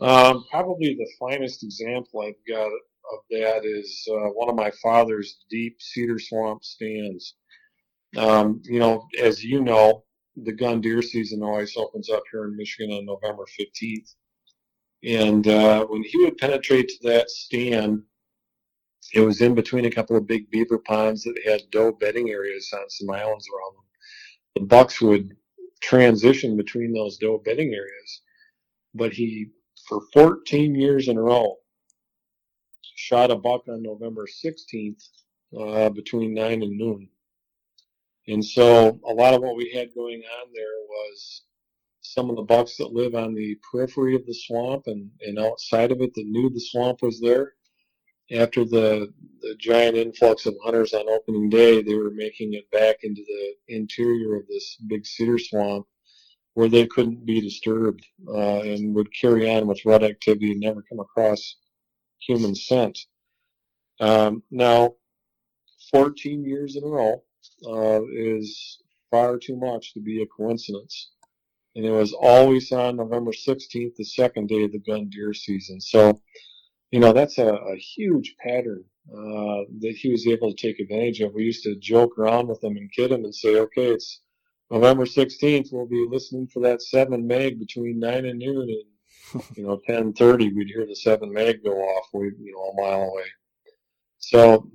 Um, probably the finest example I've got of that is uh, one of my father's deep cedar swamp stands. Um, you know, as you know, the gun deer season always opens up here in Michigan on November 15th. And uh, when he would penetrate to that stand, it was in between a couple of big beaver ponds that had doe bedding areas on some islands around them. The bucks would transition between those doe bedding areas. But he, for 14 years in a row, shot a buck on November 16th uh, between 9 and noon. And so a lot of what we had going on there was some of the bucks that live on the periphery of the swamp and, and outside of it that knew the swamp was there. After the, the giant influx of hunters on opening day, they were making it back into the interior of this big cedar swamp where they couldn't be disturbed uh, and would carry on with rut activity and never come across human scent. Um, now, 14 years in a row uh, is far too much to be a coincidence. And it was always on November 16th, the second day of the gun deer season. So, you know, that's a, a huge pattern uh, that he was able to take advantage of. We used to joke around with him and kid him and say, okay, it's November 16th, we'll be listening for that 7 mag between 9 and noon. And, you know, 10.30, we'd hear the 7 mag go off, we, you know, a mile away. So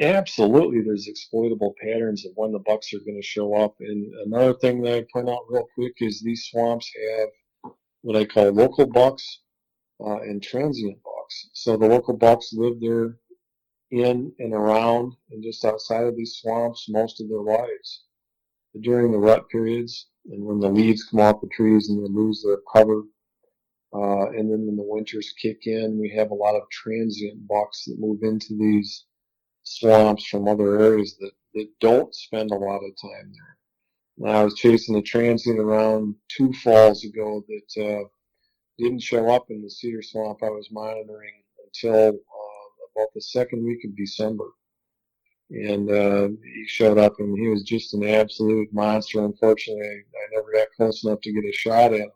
absolutely there's exploitable patterns of when the bucks are going to show up. And another thing that I point out real quick is these swamps have what I call local bucks uh, and transient bucks. So the local bucks live there in and around and just outside of these swamps most of their lives. During the rut periods and when the leaves come off the trees and they lose their cover, uh, and then when the winters kick in, we have a lot of transient bucks that move into these swamps from other areas that, that don't spend a lot of time there. I was chasing a transient around two falls ago that uh, didn't show up in the cedar swamp I was monitoring until uh, about the second week of December. And uh, he showed up and he was just an absolute monster. Unfortunately, I, I never got close enough to get a shot at him.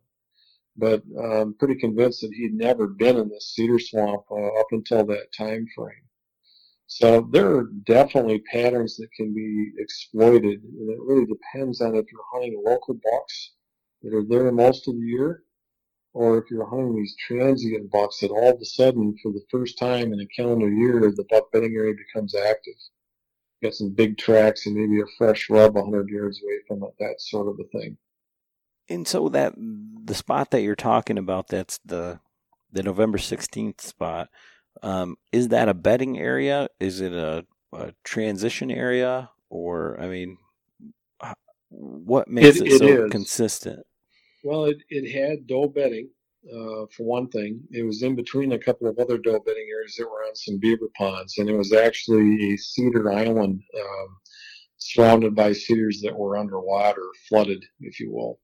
But I'm pretty convinced that he'd never been in this cedar swamp uh, up until that time frame. So there are definitely patterns that can be exploited, and it really depends on if you're hunting local bucks that are there most of the year, or if you're hunting these transient bucks that all of a sudden, for the first time in a calendar year, the buck bedding area becomes active. You got some big tracks and maybe a fresh rub 100 yards away from it, that sort of a thing. And so that the spot that you're talking about, that's the the November 16th spot um, is that a bedding area? Is it a, a, transition area? Or, I mean, what makes it, it, it so is. consistent? Well, it, it had doe bedding, uh, for one thing. It was in between a couple of other doe bedding areas that were on some beaver ponds, and it was actually a cedar island um, surrounded by cedars that were underwater, flooded, if you will.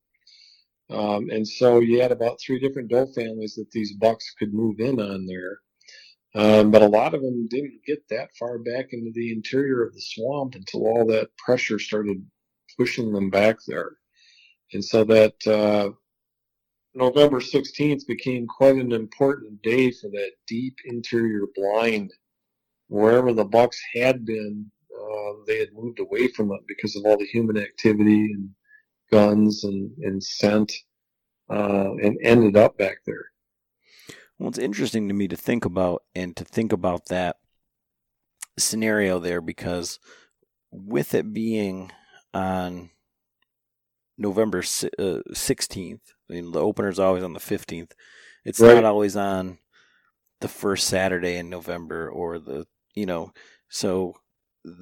Um, and so you had about three different doe families that these bucks could move in on there. Um, but a lot of them didn't get that far back into the interior of the swamp until all that pressure started pushing them back there. And so that uh, November 16th became quite an important day for that deep interior blind. Wherever the bucks had been, uh, they had moved away from it because of all the human activity and guns and, and scent, uh, and ended up back there. Well, it's interesting to me to think about and to think about that scenario there because with it being on November uh, 16th, I mean, the opener is always on the 15th. It's right. not always on the first Saturday in November or the, you know, so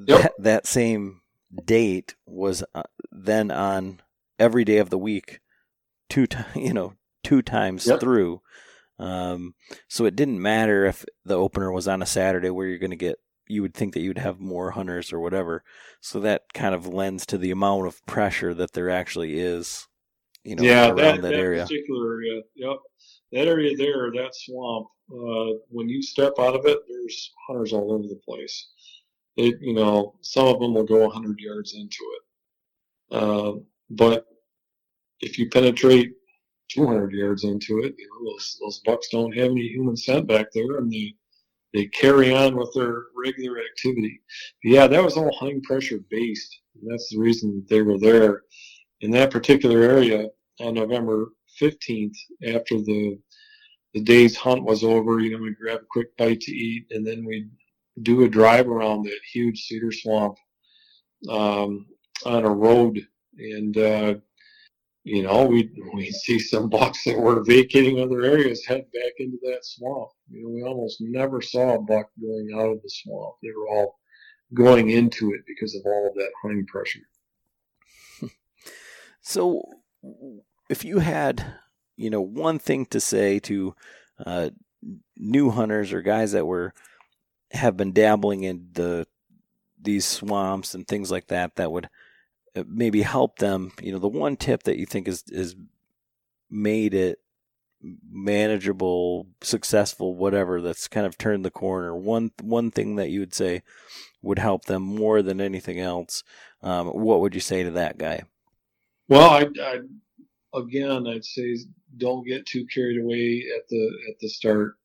yep. that, that same date was uh, then on every day of the week, two, t- you know, two times yep. through. Um, so it didn't matter if the opener was on a Saturday where you're going to get, you would think that you'd have more hunters or whatever. So that kind of lends to the amount of pressure that there actually is, you know, yeah, around that, that, that area. particular area. Yep. That area there, that swamp, uh, when you step out of it, there's hunters all over the place. It, you know, some of them will go 100 yards into it. Uh, but if you penetrate 200 yards into it. You know, those those bucks don't have any human scent back there, and they they carry on with their regular activity. But yeah, that was all hunting pressure based. And that's the reason they were there in that particular area on November 15th after the the day's hunt was over. You know, we grab a quick bite to eat, and then we do a drive around that huge cedar swamp um, on a road, and uh, you know, we we see some bucks that were vacating other areas head back into that swamp. You know, we almost never saw a buck going out of the swamp. They were all going into it because of all of that hunting pressure. So, if you had, you know, one thing to say to uh, new hunters or guys that were have been dabbling in the these swamps and things like that, that would maybe help them. You know, the one tip that you think is is made it manageable, successful, whatever. That's kind of turned the corner. One one thing that you would say would help them more than anything else. Um, what would you say to that guy? Well, I, I again, I'd say don't get too carried away at the at the start.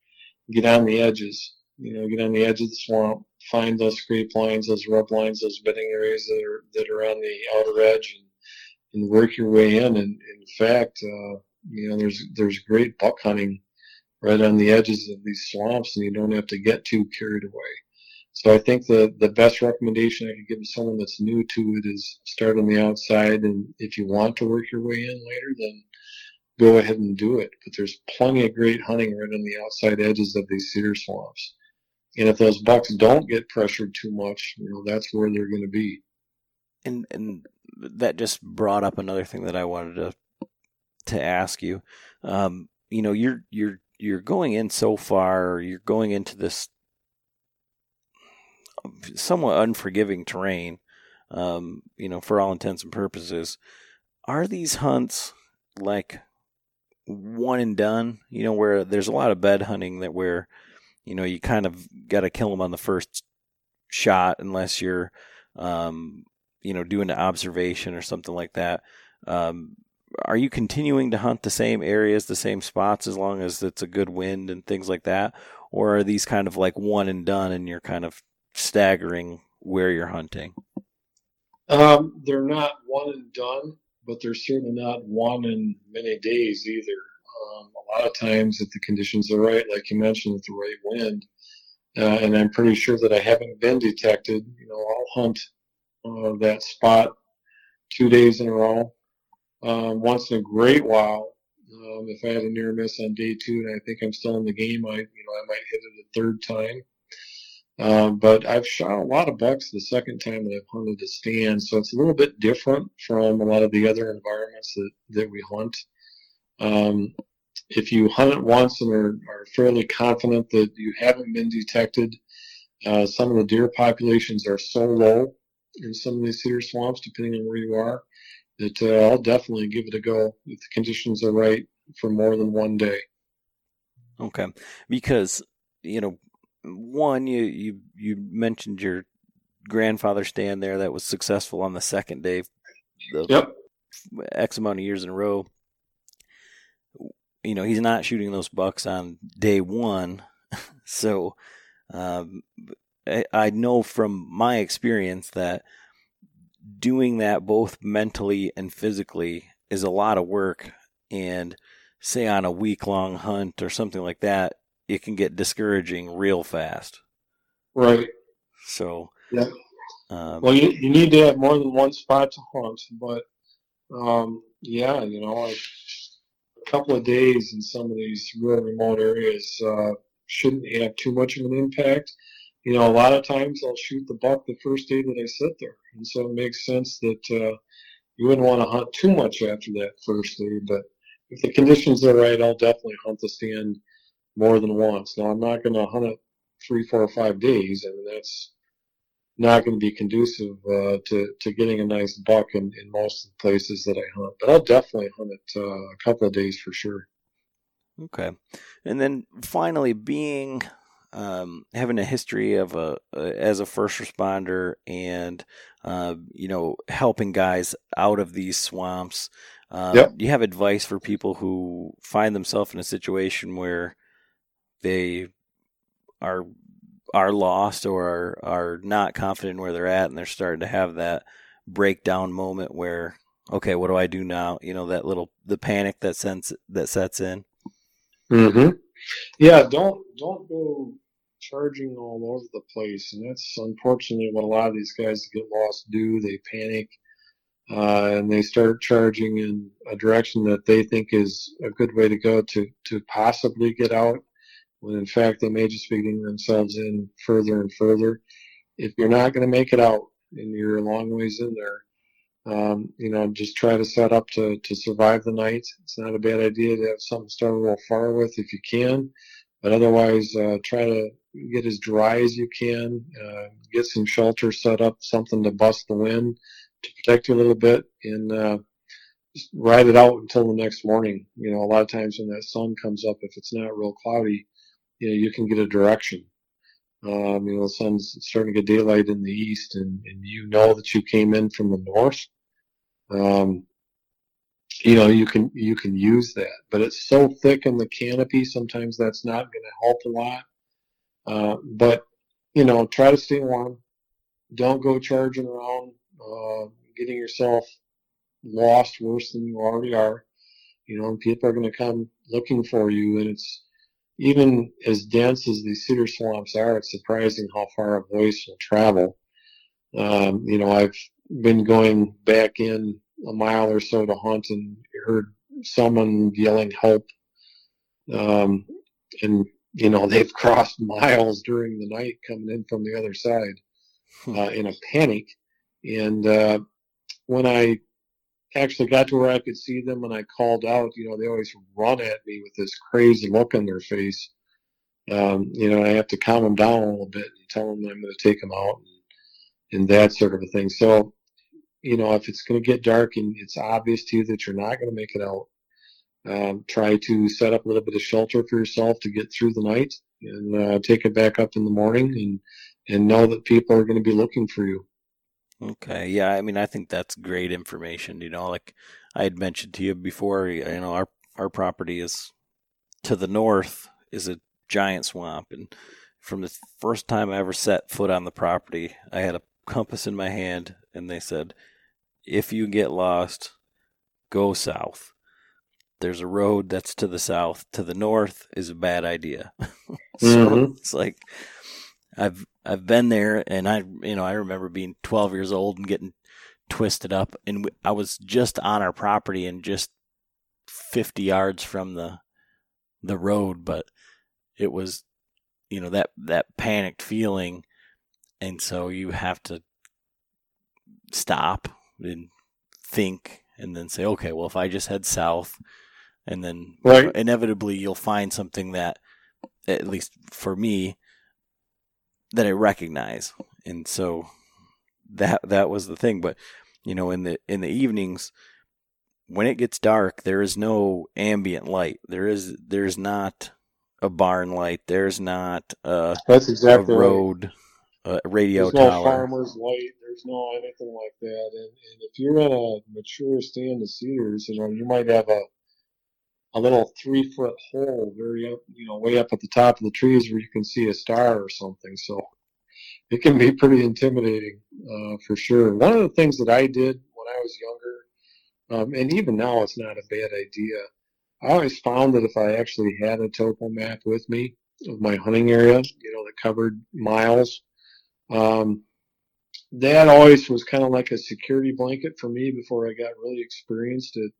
Get on the edges. You know, get on the edge of the swamp find those scrape lines, those rub lines, those bedding areas that are that are on the outer edge, and, and work your way in. And in fact, uh, you know, there's there's great buck hunting right on the edges of these swamps, and you don't have to get too carried away. So I think the the best recommendation I could give someone that's new to it is start on the outside, and if you want to work your way in later, then go ahead and do it. But there's plenty of great hunting right on the outside edges of these cedar swamps. And if those bucks don't get pressured too much, you know, that's where they're going to be. And and that just brought up another thing that I wanted to to ask you. Um, you know, you're you're you're going in so far. You're going into this somewhat unforgiving terrain. Um, you know, for all intents and purposes, are these hunts like one and done? You know, where there's a lot of bed hunting that where you know, you kind of got to kill them on the first shot unless you're, um, you know, doing an observation or something like that. Um, are you continuing to hunt the same areas, the same spots, as long as it's a good wind and things like that, or are these kind of like one and done, and you're kind of staggering where you're hunting? Um, they're not one and done, but they're certainly not one in many days either. Um, a lot of times, if the conditions are right, like you mentioned, with the right wind, uh, and I'm pretty sure that I haven't been detected, you know, I'll hunt uh, that spot two days in a row. Um, once in a great while, um, if I had a near miss on day two and I think I'm still in the game, I you know I might hit it a third time. Um, but I've shot a lot of bucks the second time that I've hunted a stand, so it's a little bit different from a lot of the other environments that, that we hunt. Um, if you hunt it once and are, are fairly confident that you haven't been detected, uh, some of the deer populations are so low in some of these cedar swamps, depending on where you are, that uh, I'll definitely give it a go if the conditions are right for more than one day. Okay, because you know, one you you you mentioned your grandfather stand there that was successful on the second day. The yep. X amount of years in a row you know, he's not shooting those bucks on day one. so um, I, I know from my experience that doing that both mentally and physically is a lot of work. And say on a week long hunt or something like that, it can get discouraging real fast. Right. So, yeah. Um, well, you, you need to have more than one spot to hunt, but um, yeah, you know, I, couple of days in some of these real remote areas uh, shouldn't have too much of an impact. You know, a lot of times I'll shoot the buck the first day that I sit there, and so it makes sense that uh, you wouldn't want to hunt too much after that first day. But if the conditions are right, I'll definitely hunt the stand more than once. Now I'm not going to hunt it three, four, or five days. I mean that's not going to be conducive uh, to to getting a nice buck in, in most of the places that I hunt. But I'll definitely hunt it uh, a couple of days for sure. Okay, and then finally, being um, having a history of a, as a first responder and uh, you know helping guys out of these swamps. Um, yep. Do you have advice for people who find themselves in a situation where they are are lost or are, are not confident where they're at and they're starting to have that breakdown moment where okay what do i do now? You know that little the panic that sense that sets in. Mm-hmm. Yeah don't don't go charging all over the place and that's unfortunately what a lot of these guys get lost do they panic uh, and they start charging in a direction that they think is a good way to go to to possibly get out when in fact they may just be getting themselves in further and further. If you're not going to make it out and you're a long ways in there, um, you know, just try to set up to, to survive the night. It's not a bad idea to have something to start a little far with if you can, but otherwise, uh, try to get as dry as you can, uh, get some shelter set up, something to bust the wind to protect you a little bit, and uh, ride it out until the next morning. You know, a lot of times when that sun comes up, if it's not real cloudy, you know, you can get a direction. Um, you know, the sun's starting to get daylight in the east, and, and you know that you came in from the north. Um, you know, you can you can use that, but it's so thick in the canopy. Sometimes that's not going to help a lot. Uh, but you know, try to stay warm. Don't go charging around, uh, getting yourself lost worse than you already are. You know, people are going to come looking for you, and it's even as dense as these cedar swamps are, it's surprising how far a voice will travel. Um, you know, I've been going back in a mile or so to hunt and heard someone yelling help. Um, and, you know, they've crossed miles during the night coming in from the other side hmm. uh, in a panic. And uh, when I actually got to where I could see them and I called out, you know, they always run at me with this crazy look on their face. Um, you know, I have to calm them down a little bit and tell them I'm going to take them out and, and that sort of a thing. So, you know, if it's going to get dark and it's obvious to you that you're not going to make it out, um, try to set up a little bit of shelter for yourself to get through the night and uh, take it back up in the morning and and know that people are going to be looking for you. Okay, yeah, I mean, I think that's great information. You know, like I had mentioned to you before, you know, our our property is to the north is a giant swamp, and from the first time I ever set foot on the property, I had a compass in my hand, and they said, if you get lost, go south. There's a road that's to the south. To the north is a bad idea. so mm-hmm. it's like I've I've been there, and I you know I remember being 12 years old and getting twisted up, and I was just on our property and just 50 yards from the the road, but it was you know that that panicked feeling, and so you have to stop and think, and then say, okay, well if I just head south, and then right. inevitably you'll find something that at least for me that I recognize. And so that that was the thing. But you know, in the in the evenings, when it gets dark, there is no ambient light. There is there's not a barn light. There's not a, That's exactly a road, right. a radio there's tower. no farmer's light. There's no anything like that. And, and if you're in a mature stand of cedars, you know, you might have a a little three foot hole very up, you know, way up at the top of the trees where you can see a star or something. So it can be pretty intimidating uh, for sure. One of the things that I did when I was younger, um, and even now it's not a bad idea. I always found that if I actually had a topo map with me of my hunting area, you know, that covered miles, um, that always was kind of like a security blanket for me before I got really experienced at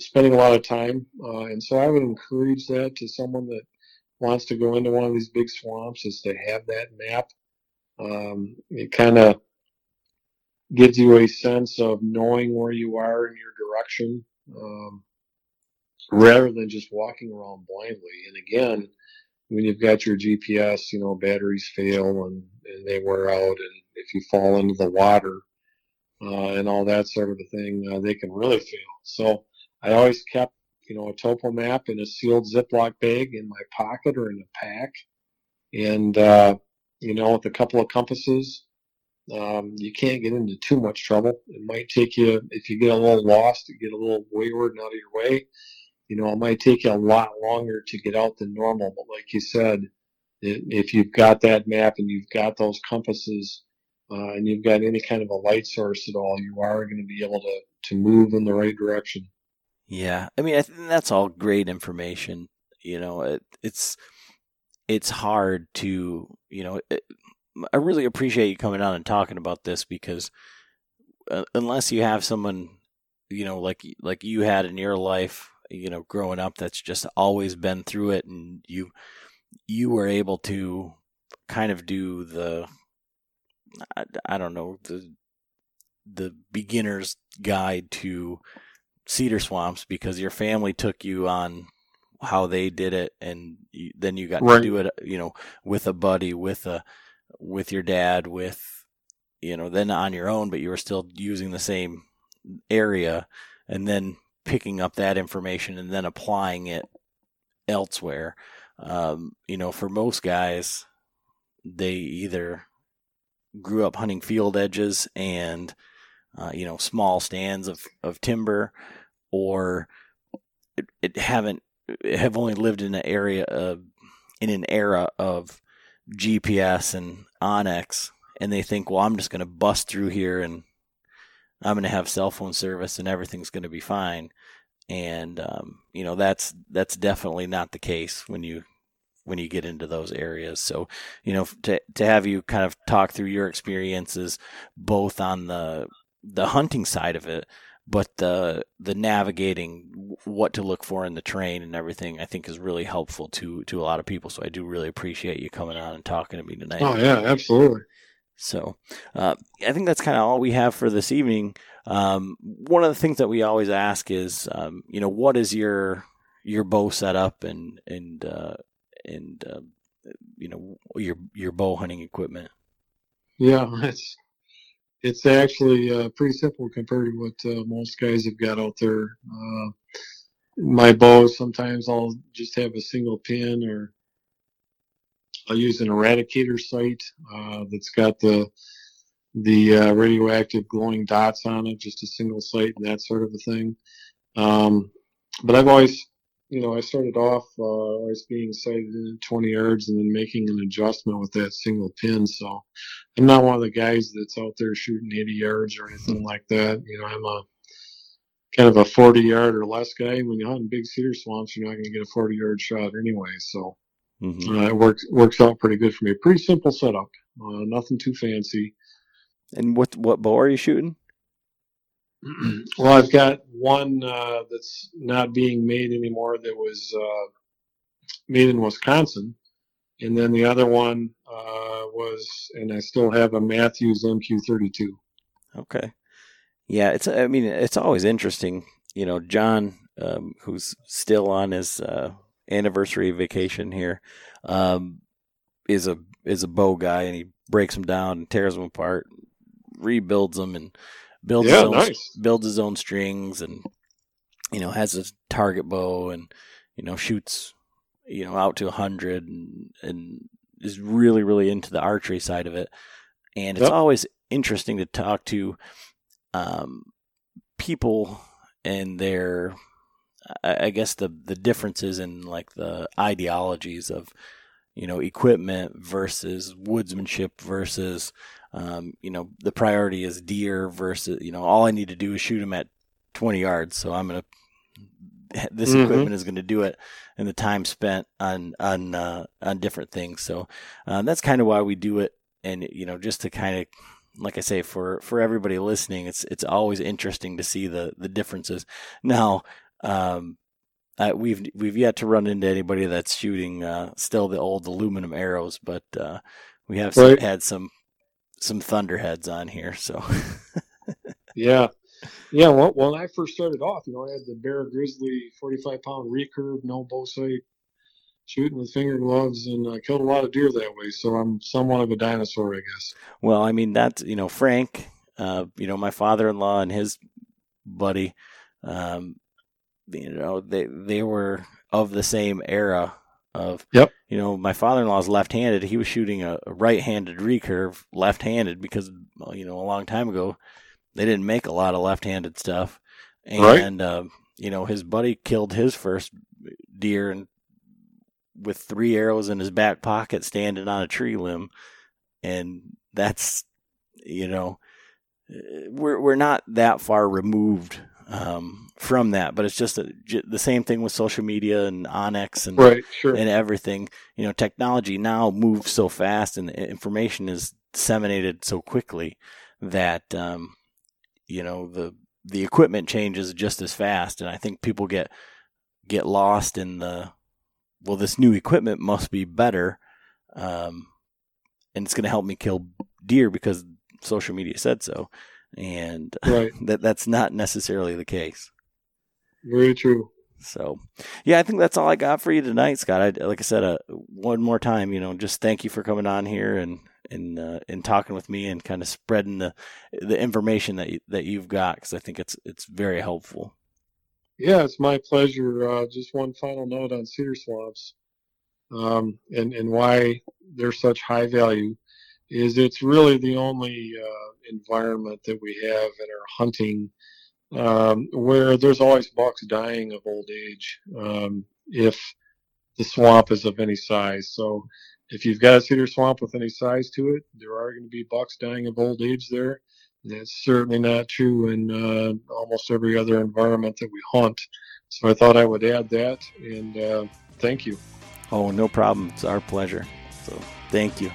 spending a lot of time. Uh, and so I would encourage that to someone that wants to go into one of these big swamps is to have that map. Um, it kind of gives you a sense of knowing where you are in your direction um, rather than just walking around blindly. And again, when you've got your GPS, you know, batteries fail and, and they wear out, and if you fall into the water uh, and all that sort of a thing, uh, they can really fail. So I always kept, you know, a topo map in a sealed Ziploc bag in my pocket or in a pack. and uh, you know, with a couple of compasses, um, you can't get into too much trouble. It might take you if you get a little lost, get a little wayward and out of your way. You know, it might take you a lot longer to get out than normal. But like you said, if you've got that map and you've got those compasses uh, and you've got any kind of a light source at all, you are going to be able to to move in the right direction. Yeah, I mean, I think that's all great information. You know, it, it's it's hard to you know. It, I really appreciate you coming on and talking about this because uh, unless you have someone you know like like you had in your life, you know, growing up that's just always been through it, and you you were able to kind of do the I, I don't know the the beginner's guide to cedar swamps because your family took you on how they did it and you, then you got right. to do it you know with a buddy with a with your dad with you know then on your own but you were still using the same area and then picking up that information and then applying it elsewhere um, you know for most guys they either grew up hunting field edges and uh, you know small stands of, of timber or it, it haven't have only lived in an area of in an era of GPS and onX, and they think, well, I'm just going to bust through here and I'm going to have cell phone service and everything's going to be fine. And um, you know that's that's definitely not the case when you when you get into those areas. So you know to to have you kind of talk through your experiences both on the the hunting side of it, but the the navigating what to look for in the train and everything I think is really helpful to to a lot of people. So I do really appreciate you coming on and talking to me tonight. Oh yeah, absolutely. So uh, I think that's kind of all we have for this evening. Um, one of the things that we always ask is, um, you know, what is your your bow setup and and uh, and uh, you know your your bow hunting equipment. Yeah, it's it's actually uh, pretty simple compared to what uh, most guys have got out there. Uh, my bow, sometimes I'll just have a single pin, or I'll use an eradicator sight uh, that's got the the uh, radioactive glowing dots on it, just a single sight and that sort of a thing. Um, but I've always you know, I started off uh, as being sighted in at 20 yards and then making an adjustment with that single pin. So I'm not one of the guys that's out there shooting 80 yards or anything like that. You know, I'm a kind of a 40 yard or less guy. When you hunt in big cedar swamps, you're not going to get a 40 yard shot anyway. So mm-hmm. uh, it works works out pretty good for me. Pretty simple setup, uh, nothing too fancy. And what what bow are you shooting? well, I've got one uh, that's not being made anymore that was uh, made in Wisconsin, and then the other one uh, was, and I still have a Mathews MQ32. Okay, yeah, it's. I mean, it's always interesting. You know, John, um, who's still on his uh, anniversary vacation here, um, is a is a bow guy, and he breaks them down and tears them apart, rebuilds them, and builds yeah, his own, nice. builds his own strings and you know has a target bow and you know shoots you know out to a hundred and, and is really really into the archery side of it and it's yep. always interesting to talk to um, people and their I guess the the differences in like the ideologies of you know equipment versus woodsmanship versus um, you know, the priority is deer versus, you know, all I need to do is shoot them at 20 yards. So I'm going to, this mm-hmm. equipment is going to do it and the time spent on, on, uh, on different things. So, um, that's kind of why we do it. And, you know, just to kind of, like I say, for, for everybody listening, it's, it's always interesting to see the, the differences. Now, um, uh, we've we've yet to run into anybody that's shooting uh, still the old aluminum arrows, but uh, we have right. had some some thunderheads on here. So yeah, yeah. Well, when I first started off, you know, I had the Bear Grizzly 45 pound recurve, no bow sight, shooting with finger gloves, and I killed a lot of deer that way. So I'm somewhat of a dinosaur, I guess. Well, I mean that's you know Frank, uh, you know my father-in-law and his buddy, um, you know they they were of the same era Of Yep. you know, my father-in-law's left-handed. He was shooting a, a right-handed recurve, left-handed, because you know a long time ago they didn't make a lot of left-handed stuff, Right. and uh, you know his buddy killed his first deer and with three arrows in his back pocket, standing on a tree limb, and that's you know we're we're not that far removed um, from that, but it's just a, j- the same thing with social media and onX and Right. Sure. and everything. You know, technology now moves so fast and information is disseminated so quickly that um, you know the the equipment changes just as fast, and I think people get get lost in the well, this new equipment must be better, um, and it's going to help me kill deer because social media said so, and right. that that's not necessarily the case. Very true. So, yeah, I think that's all I got for you tonight, Scott. I, like I said, uh, one more time, you know, just thank you for coming on here and and uh, and talking with me and kind of spreading the the information that you, that you've got because I think it's it's very helpful. Yeah, it's my pleasure. Uh, just one final note on cedar swamps um, and, and why they're such high value is it's really the only uh, environment that we have in our hunting um, where there's always bucks dying of old age um, if the swamp is of any size. So if you've got a cedar swamp with any size to it, there are going to be bucks dying of old age there. That's certainly not true in uh, almost every other environment that we hunt. So I thought I would add that, and uh, thank you. Oh, no problem. It's our pleasure. So, thank you.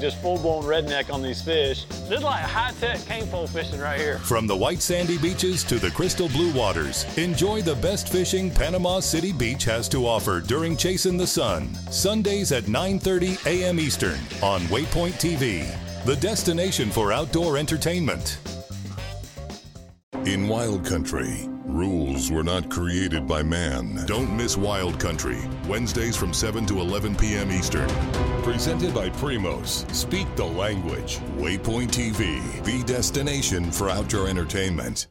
Just full blown redneck on these fish. This is like high tech cane pole fishing right here. From the white sandy beaches to the crystal blue waters, enjoy the best fishing Panama City Beach has to offer during Chasing the Sun. Sundays at 9:30 a.m. Eastern on Waypoint TV, the destination for outdoor entertainment. In Wild Country, rules were not created by man. Don't miss Wild Country, Wednesdays from 7 to 11 p.m. Eastern. Presented by Primos. Speak the language. Waypoint TV, the destination for outdoor entertainment.